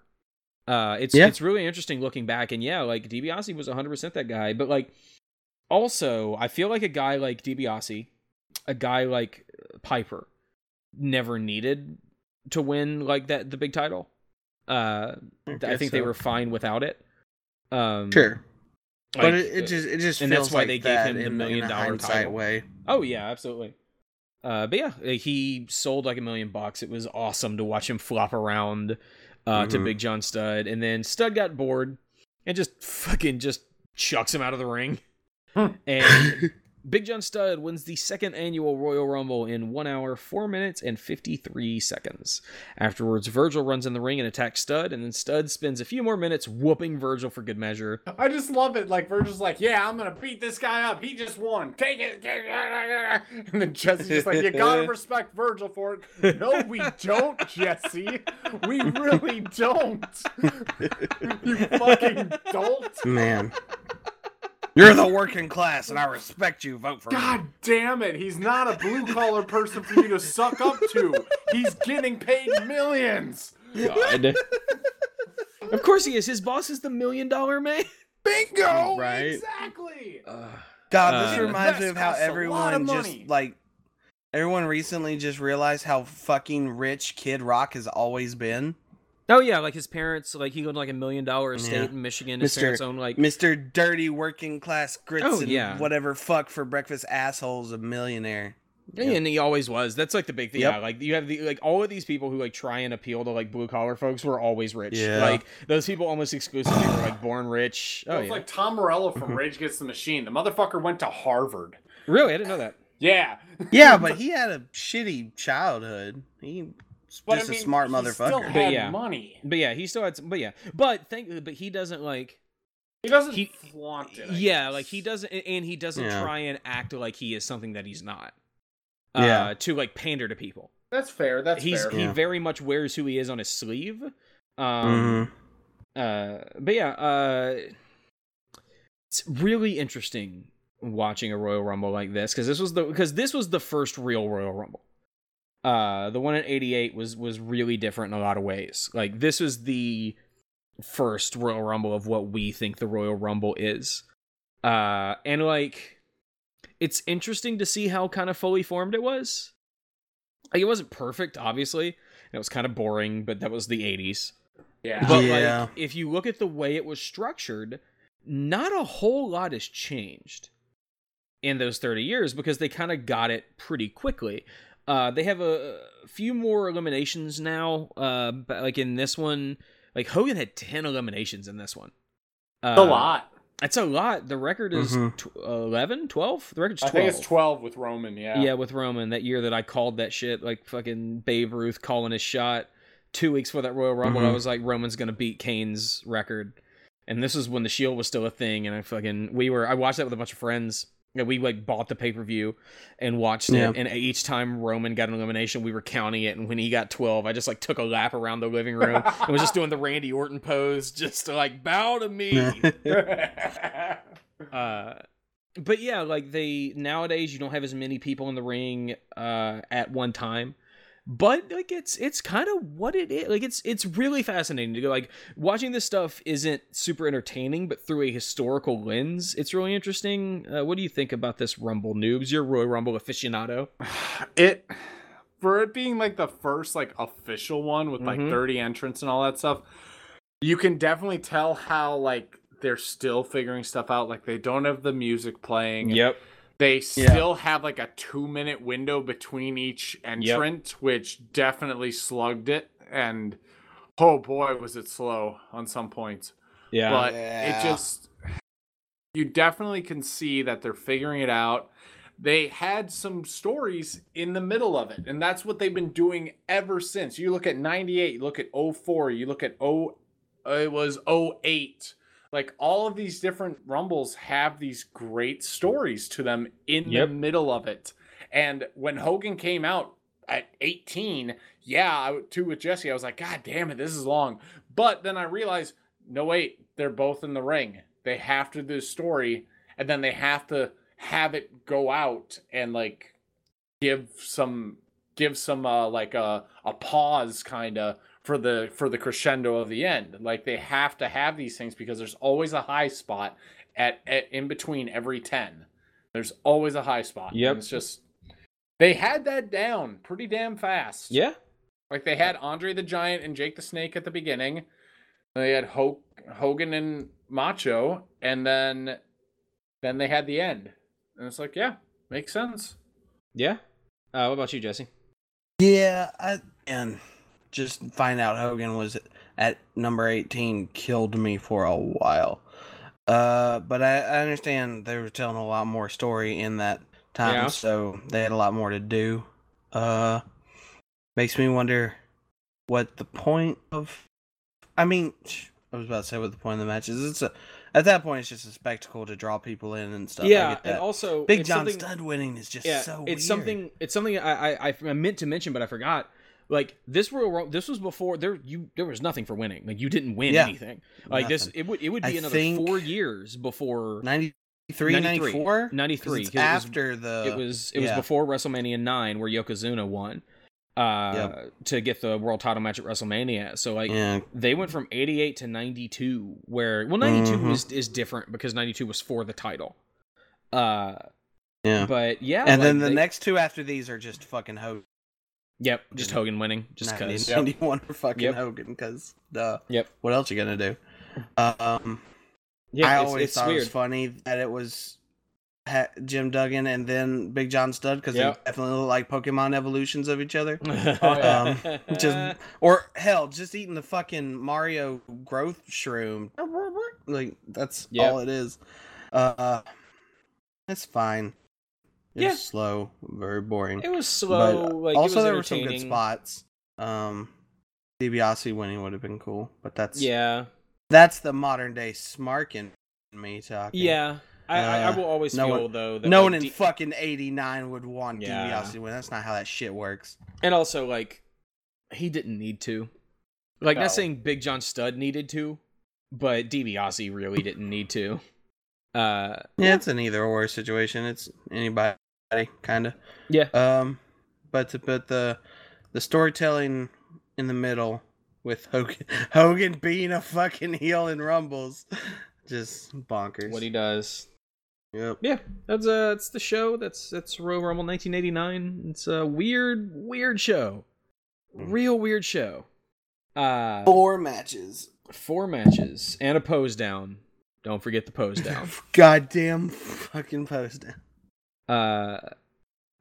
Uh, it's Yeah. it's really interesting looking back, and yeah, like DiBiase was 100 percent that guy. But like, also, I feel like a guy like DiBiase, a guy like Piper, never needed to win like that the big title. Uh, I guess think they were fine without it. Um, Sure, like, but it, it just it just and feels that's why like they gave him the million in dollar title. way. Oh yeah, absolutely. Uh, but yeah, he sold like a million bucks. It was awesome to watch him flop around uh, to Mhm. Big John Studd, and then Studd got bored and just fucking just chucks him out of the ring. and Big John Studd wins the second annual Royal Rumble in one hour, four minutes, and 53 seconds. Afterwards, Virgil runs in the ring and attacks Studd, and then Studd spends a few more minutes whooping Virgil for good measure. I just love it. Like Virgil's like, yeah, I'm gonna beat this guy up. He just won. Take it. take it." And then Jesse's just like, you gotta respect Virgil for it. No, we don't, Jesse. We really don't. you fucking dolt. Man, you're the working class, and I respect you. Vote for God me. damn it. He's not a blue collar person for you to suck up to. He's getting paid millions. God. of course he is. His boss is the million dollar man. Bingo. Right. Exactly. God, this Uh, reminds me of how costs a lot of everyone just like everyone recently just realized how fucking rich Kid Rock has always been. Oh yeah, like his parents, like he owned like a million dollar estate Yeah. in Michigan. His Mr. parents owned like Mr. Dirty Working Class Grits Oh, and yeah. whatever fuck for breakfast assholes a millionaire. Yeah, and he always was. That's like the big thing. Yep. Yeah, like you have the like all of these people who like try and appeal to like blue collar folks were always rich. Yeah. Like those people almost exclusively were like born rich. Oh it's yeah. like Tom Morello from Rage Against the Machine. The motherfucker went to Harvard. really, I didn't know that. Yeah. Yeah, but he had a shitty childhood. He was But just I mean, a smart he Still motherfucker. But yeah. money. But yeah, he still had some. But yeah, but thank. But he doesn't like. He doesn't He- flaunt it. I Yeah, guess. like he doesn't, and he doesn't Yeah. try and act like he is something that he's not. Yeah. Uh, to like pander to people. That's fair. That's he's fair. he Yeah. very much wears who he is on his sleeve. Um, Mhm. uh, but yeah, uh, it's really interesting watching a Royal Rumble like this because this was the because this was the first real Royal Rumble. Uh, the one in '88 was was really different in a lot of ways. Like this was the first Royal Rumble of what we think the Royal Rumble is. Uh, and like, it's interesting to see how kind of fully formed it was. Like, it wasn't perfect, obviously. It was kind of boring, but that was the '80s. yeah. But Yeah. like, if you look at the way it was structured, not a whole lot has changed in those 30 years because they kind of got it pretty quickly. Uh, they have a, few more eliminations now. Uh, but like in this one, like Hogan had 10 eliminations in this one. Uh, a lot. It's a lot. The record is Mhm. tw- 11, 12? The record's I 12. think it's 12 with Roman, yeah. Yeah, with Roman that year that I called that shit, like fucking Babe Ruth calling his shot. Two weeks for that Royal Rumble, I Mhm. was like, Roman's gonna beat Kane's record. And this was when the Shield was still a thing, and I fucking we were I watched that with a bunch of friends. We like bought the pay per view and watched Yeah. it. And each time Roman got an elimination, we were counting it. And when he got twelve, I just like took a lap around the living room and was just doing the Randy Orton pose, just to like bow to me. uh but yeah like they nowadays you don't have as many people in the ring uh at one time but like it's it's kind of what it is like it's it's really fascinating to go like watching this stuff isn't super entertaining but through a historical lens it's really interesting. Uh, what do you think about this rumble noobs? You're royal rumble aficionado? It for it being like the first like official one with like Mhm. 30 entrants and all that stuff you can definitely tell how like they're still figuring stuff out like they don't have the music playing yep they still have like a two minute window between each entrant which definitely slugged it and oh boy was it slow on some points. Yeah. But Yeah. it just you definitely can see that they're figuring it out. They had some stories in the middle of it and that's what they've been doing ever since. You look at 98 you look at 04 you look at 0 uh, it was 08 like all of these different rumbles have these great stories to them in Yep. the middle of it. And when Hogan came out at 18, yeah, I, too with Jesse, I was like, God damn it, this is long. But then I realized, no, wait, they're both in the ring. They have to do the story, and then they have to have it go out and like give some give some uh like a a pause kind of for the for the crescendo of the end like they have to have these things because there's always a high spot at, at in between every 10 there's always a high spot and Yep. it's just they had that down pretty damn fast Yeah. like they had Andre the Giant and Jake the Snake at the beginning. They had Ho- Hogan and Macho, and then then they had the end. And it's like, yeah, makes sense. Yeah. Uh, what about you, Jesse? Yeah, I and just find out Hogan was at number 18 killed me for a while. Uh, but I, I understand they were telling a lot more story in that time, Yeah. so they had a lot more to do. Uh, makes me wonder what the point of. I mean, I was about to say what the point of the match is. It's a at that point it's just a spectacle to draw people in and stuff. Yeah, and also Big John something- Studd winning is just yeah, so. it's weird. something. It's something I, I I meant to mention, but I forgot. Like this Royal Rum- this was before there you there was nothing for winning. Like you didn't win Yeah. anything. Like this, it would it would be I another four years before 93, 93, 94? 93. It's 'cause it was- after the. it was it was before WrestleMania nine where Yokozuna won uh Yep. to get the world title match at WrestleMania. So like yeah, they went from 88 to 92 where well 92 Mhm. is is different because 92 was for the title. Uh yeah. but yeah, and then the they- next two after these are just fucking Hogan. Yep, just Hogan winning just Not cuz. Ninety one for fucking Yep. Hogan because duh. Yep. What else you gonna do? Um, Yeah, I it's, always it's thought weird. it was funny that it was ha- Jim Duggan and then Big John Studd because Yep. they definitely look like Pokemon evolutions of each other. Oh, yeah. Um, just or hell, just eating the fucking Mario growth shroom. Like that's Yep. all it is. Uh, it's fine. It's Yeah. slow, very boring. it was slow. But like also, was there were some good spots. Um, DiBiase winning would have been cool, but that's Yeah, that's the modern day smark in me talking. yeah. I, I, I Uh, will always no feel one- though that no like, one in D- fucking '89 would want Yeah. DiBiase to win. That's not how that shit works. and also like he didn't need to. Like No. not saying Big John Studd needed to, but DiBiase really didn't need to. Uh, Yeah, it's an either or situation. It's anybody, kind of. yeah, Um, but to put the the storytelling in the middle with Hogan Hogan being a fucking heel in Rumbles, just bonkers. what he does. Yep. Yeah, that's uh, that's the show. That's that's Royal Rumble 1989. It's a weird, weird show, real weird show. Uh, Four matches. four matches and a pose down. Don't forget the pose down. Goddamn fucking post. Uh,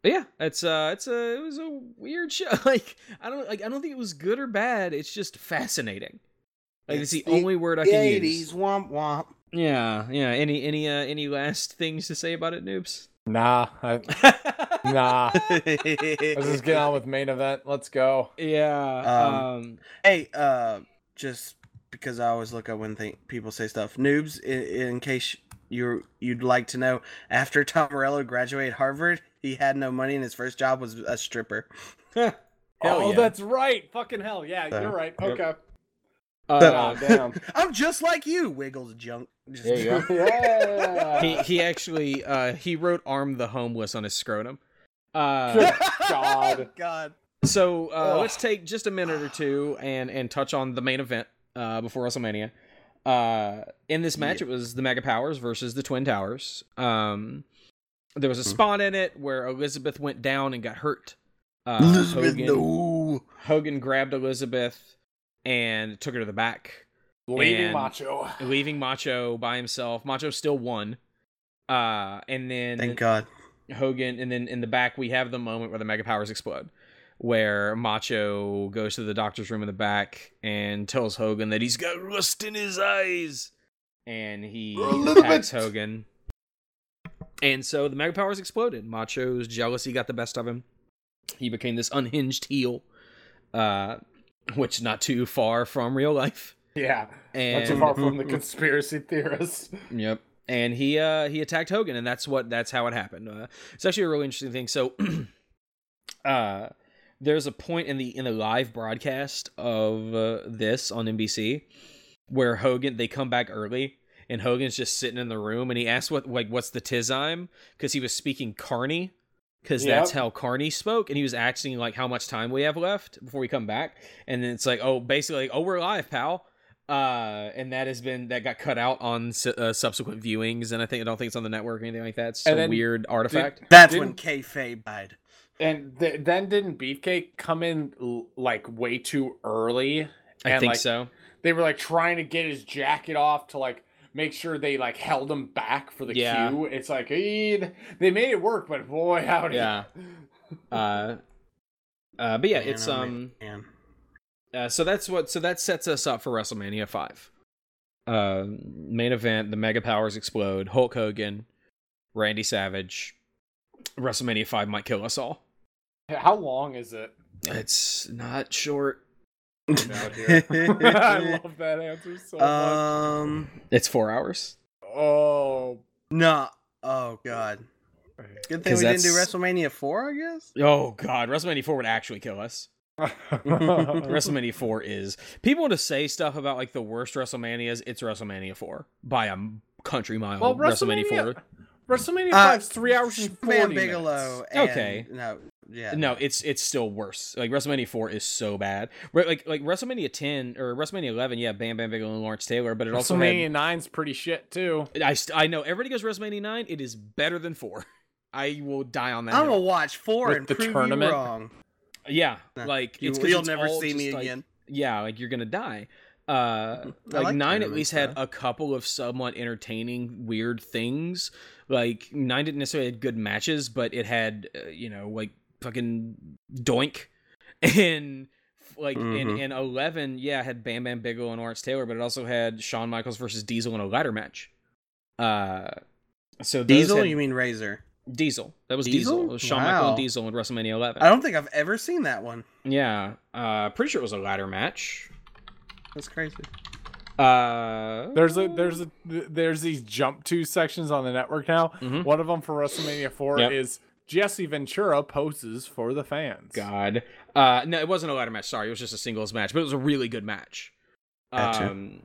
yeah, it's uh, it's a it was a weird show. Like I don't like I don't think it was good or bad. It's just fascinating. Like it's, It's the the only word I The can eighties use. womp womp. Yeah, yeah. Any any uh any last things to say about it, noobs? Nah, I, nah. Let's just get on with main event. Let's go. yeah. Um, um Hey, uh, just because I always look up when th- people say stuff. Noobs, in, in case you you'd like to know, after Tom Morello graduated Harvard, he had no money and his first job was a stripper. Hell oh, yeah. that's right. Fucking hell. Yeah, So, you're right. yep. Okay. Uh, God damn. I'm just like you, Wiggles junk. Just- There you go. Yeah. he he actually uh he wrote "arm the homeless" on his scrotum. Uh, God. God. so uh, let's take just a minute or two and and touch on the main event uh, before WrestleMania. Uh, in this match, it was the Mega Powers versus the Twin Towers. Um, there was a Hmm. spot in it where Elizabeth went down and got hurt. Uh, Elizabeth, Hogan, no. Hogan grabbed Elizabeth and took her to the back. Leaving Macho. leaving Macho by himself. Macho still won. Uh, and then Thank God. Hogan, and then in the back we have the moment where the Mega Powers explode, where Macho goes to the doctor's room in the back and tells Hogan that he's got rust in his eyes, and he attacks bit. Hogan. And so the Mega Powers exploded. Macho's jealousy got the best of him. He became this unhinged heel, uh, which not too far from real life. Yeah, and not too far from the conspiracy theorists. Yep. And he uh he attacked Hogan, and that's what that's how it happened. Uh, it's actually a really interesting thing. So, uh, there's a point in the in the live broadcast of uh, this on NBC where Hogan they come back early and Hogan's just sitting in the room and he asks what like what's the tizime because he was speaking Carny because Yep. that's how Carny spoke and he was asking like how much time we have left before we come back. And then it's like oh basically like, oh we're live pal. Uh and that has been that got cut out on su- uh, subsequent viewings and I think I don't think it's on the network or anything like that. It's a weird artifact. That's Didn't- when kayfabe died. And th- then didn't Beefcake come in l- like way too early? I think like, so They were like trying to get his jacket off to like make sure they like held him back for the Yeah. cue. It's like eh, they made it work, but boy howdy. yeah uh uh but yeah Man, it's oh, um man. Uh, so that's what. So that sets us up for WrestleMania five. Uh, main event: the Mega Powers explode. Hulk Hogan, Randy Savage. WrestleMania five might kill us all. How long is it? It's not short. I love that answer so much. um, It's four hours. Oh, no. Oh god. Good thing we didn't do WrestleMania four, I guess. Oh God, WrestleMania four would actually kill us. WrestleMania four is people want to say stuff about like the worst WrestleManias. It's WrestleMania four by a country mile. well, WrestleMania WrestleMania, four. WrestleMania Uh, five's three hours and Man forty Bigelow. minutes. And, Okay. No. Yeah. No, it's it's still worse. Like WrestleMania four is so bad. Right, like like WrestleMania ten or WrestleMania eleven, yeah, Bam Bam Bigelow and Lawrence Taylor, but it also WrestleMania had. nine's pretty shit too. I st- I know everybody goes WrestleMania nine. It is better than four. I will die on that. I'm gonna watch four With and the prove tournament? you wrong. Yeah, Nah, like You, it's 'cause you'll it's never see me like- again. yeah, like you're gonna die. Uh, like, like nine at tournaments, least had a couple of somewhat entertaining weird things. Like nine didn't necessarily had good matches, but it had uh, you know like fucking doink and like in, Mhm. in 11 yeah it had bam bam bigelow and lawrence taylor but it also had Shawn michaels versus diesel in a ladder match uh so Diesel? had- You mean Razor? diesel that was Diesel? diesel, It was Shawn Michaels and diesel in wrestlemania 11 I don't think I've ever seen that one. yeah uh pretty sure it was a ladder match That's crazy. uh There's a there's a there's these jump to sections on the network now. Mhm. One of them for WrestleMania four Yep. is Jesse Ventura poses for the fans. God. Uh, no, it wasn't a ladder match. Sorry, it was just a singles match, but it was a really good match. Um,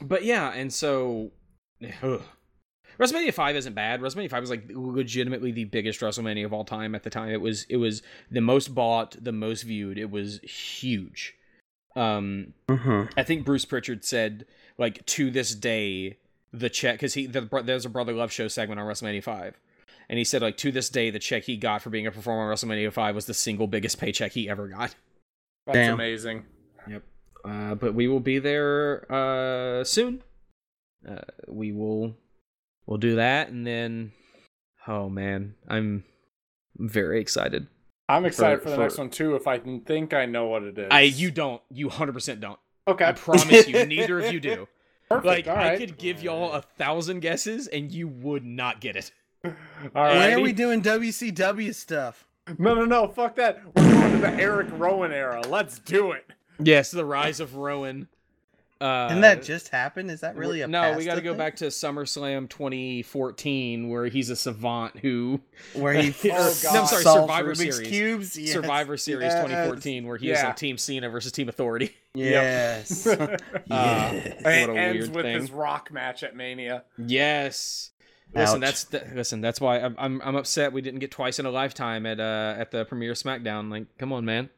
but yeah, and so ugh. WrestleMania Five isn't bad. WrestleMania Five was like legitimately the biggest WrestleMania of all time at the time. It was it was the most bought, the most viewed. It was huge. Um, Mm-hmm. I think Bruce Pritchard said like to this day the check because he the, there's a brother love show segment on WrestleMania five, and he said like to this day the check he got for being a performer on WrestleMania five was the single biggest paycheck he ever got. That's Damn. amazing. Yep. Uh, but we will be there uh, soon. Uh, we will we'll do that, and then oh man, I'm very excited. I'm excited For- for, the for- next one too. If I can think I know what it is. I you don't you hundred percent don't. okay? I promise you, neither of you do. Perfect. Like all I could give y'all a thousand guesses, and you would not get it. All When are we doing WCW stuff? No, no, no. Fuck that. We're going to the Eric Rowan era. Let's do it. Yes, the rise of Rowan. Uh, Didn't that just happen? Is that really a no? We got to go thing? back to SummerSlam 2014, where he's a savant who where he Oh, God. No, I'm sorry, solves Survivor Rubik's Series. cubes. Yes. Survivor Series yes. 2014, where he is Yeah. on Team Cena versus Team Authority. Yes. Uh, Yes. What it a ends weird with thing. his rock match at Mania. Yes. Listen, Ouch. that's th- listen. That's why I'm, I'm I'm upset we didn't get twice in a lifetime at uh at the premiere SmackDown. Like, come on, man.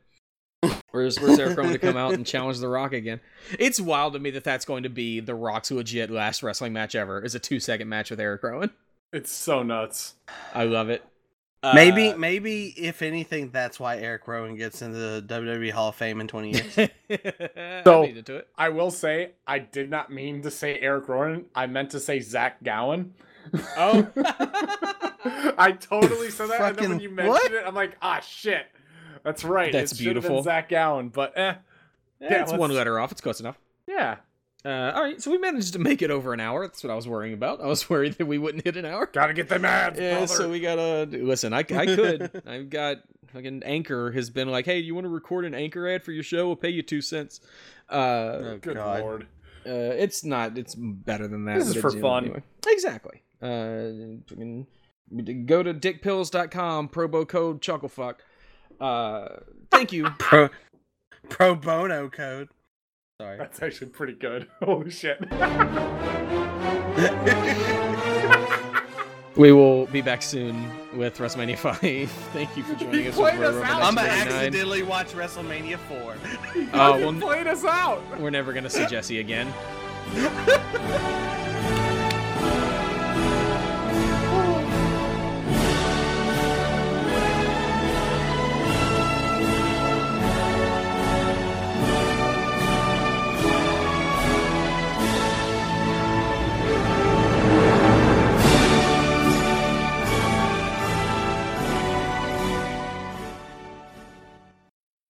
Where's where's Eric Rowan to come out and challenge The Rock again? It's wild to me that that's going to be The Rock's legit last wrestling match ever. Is a two second match with Eric Rowan. It's so nuts. I love it. maybe, Uh, maybe if anything, that's why Eric Rowan gets into the WWE Hall of Fame in 20 years. so, I to it. I will say, I did not mean to say Eric Rowan. I meant to say Zach Gowen. Oh. I totally said that, and then when you mentioned what? it, I'm like, ah, shit. That's right. That's it beautiful. Been Zach Gowen, but eh, Yeah, it's let's- one letter off. It's close enough. yeah. Uh, all right, so we managed to make it over an hour. That's what I was worrying about. I was worried that we wouldn't hit an hour. Gotta get them ads, Yeah, brother. so we gotta listen. I, I could. I've got Fucking Anchor has been like, hey, you want to record an Anchor ad for your show? We'll pay you two cents. Uh, Oh, Good God. lord. uh, it's not. It's better than that. This is for it's, you know, fun. anyway. Exactly. Uh, go to dickpills.com, promo code chucklefuck. Uh, thank you. Pro pro bono code. Sorry. That's actually pretty good. Holy shit. We will be back soon with WrestleMania 5. Thank you for joining us. played us out. I'm gonna accidentally watch WrestleMania 4. Oh, You well, played us out. we're never gonna see Jesse again.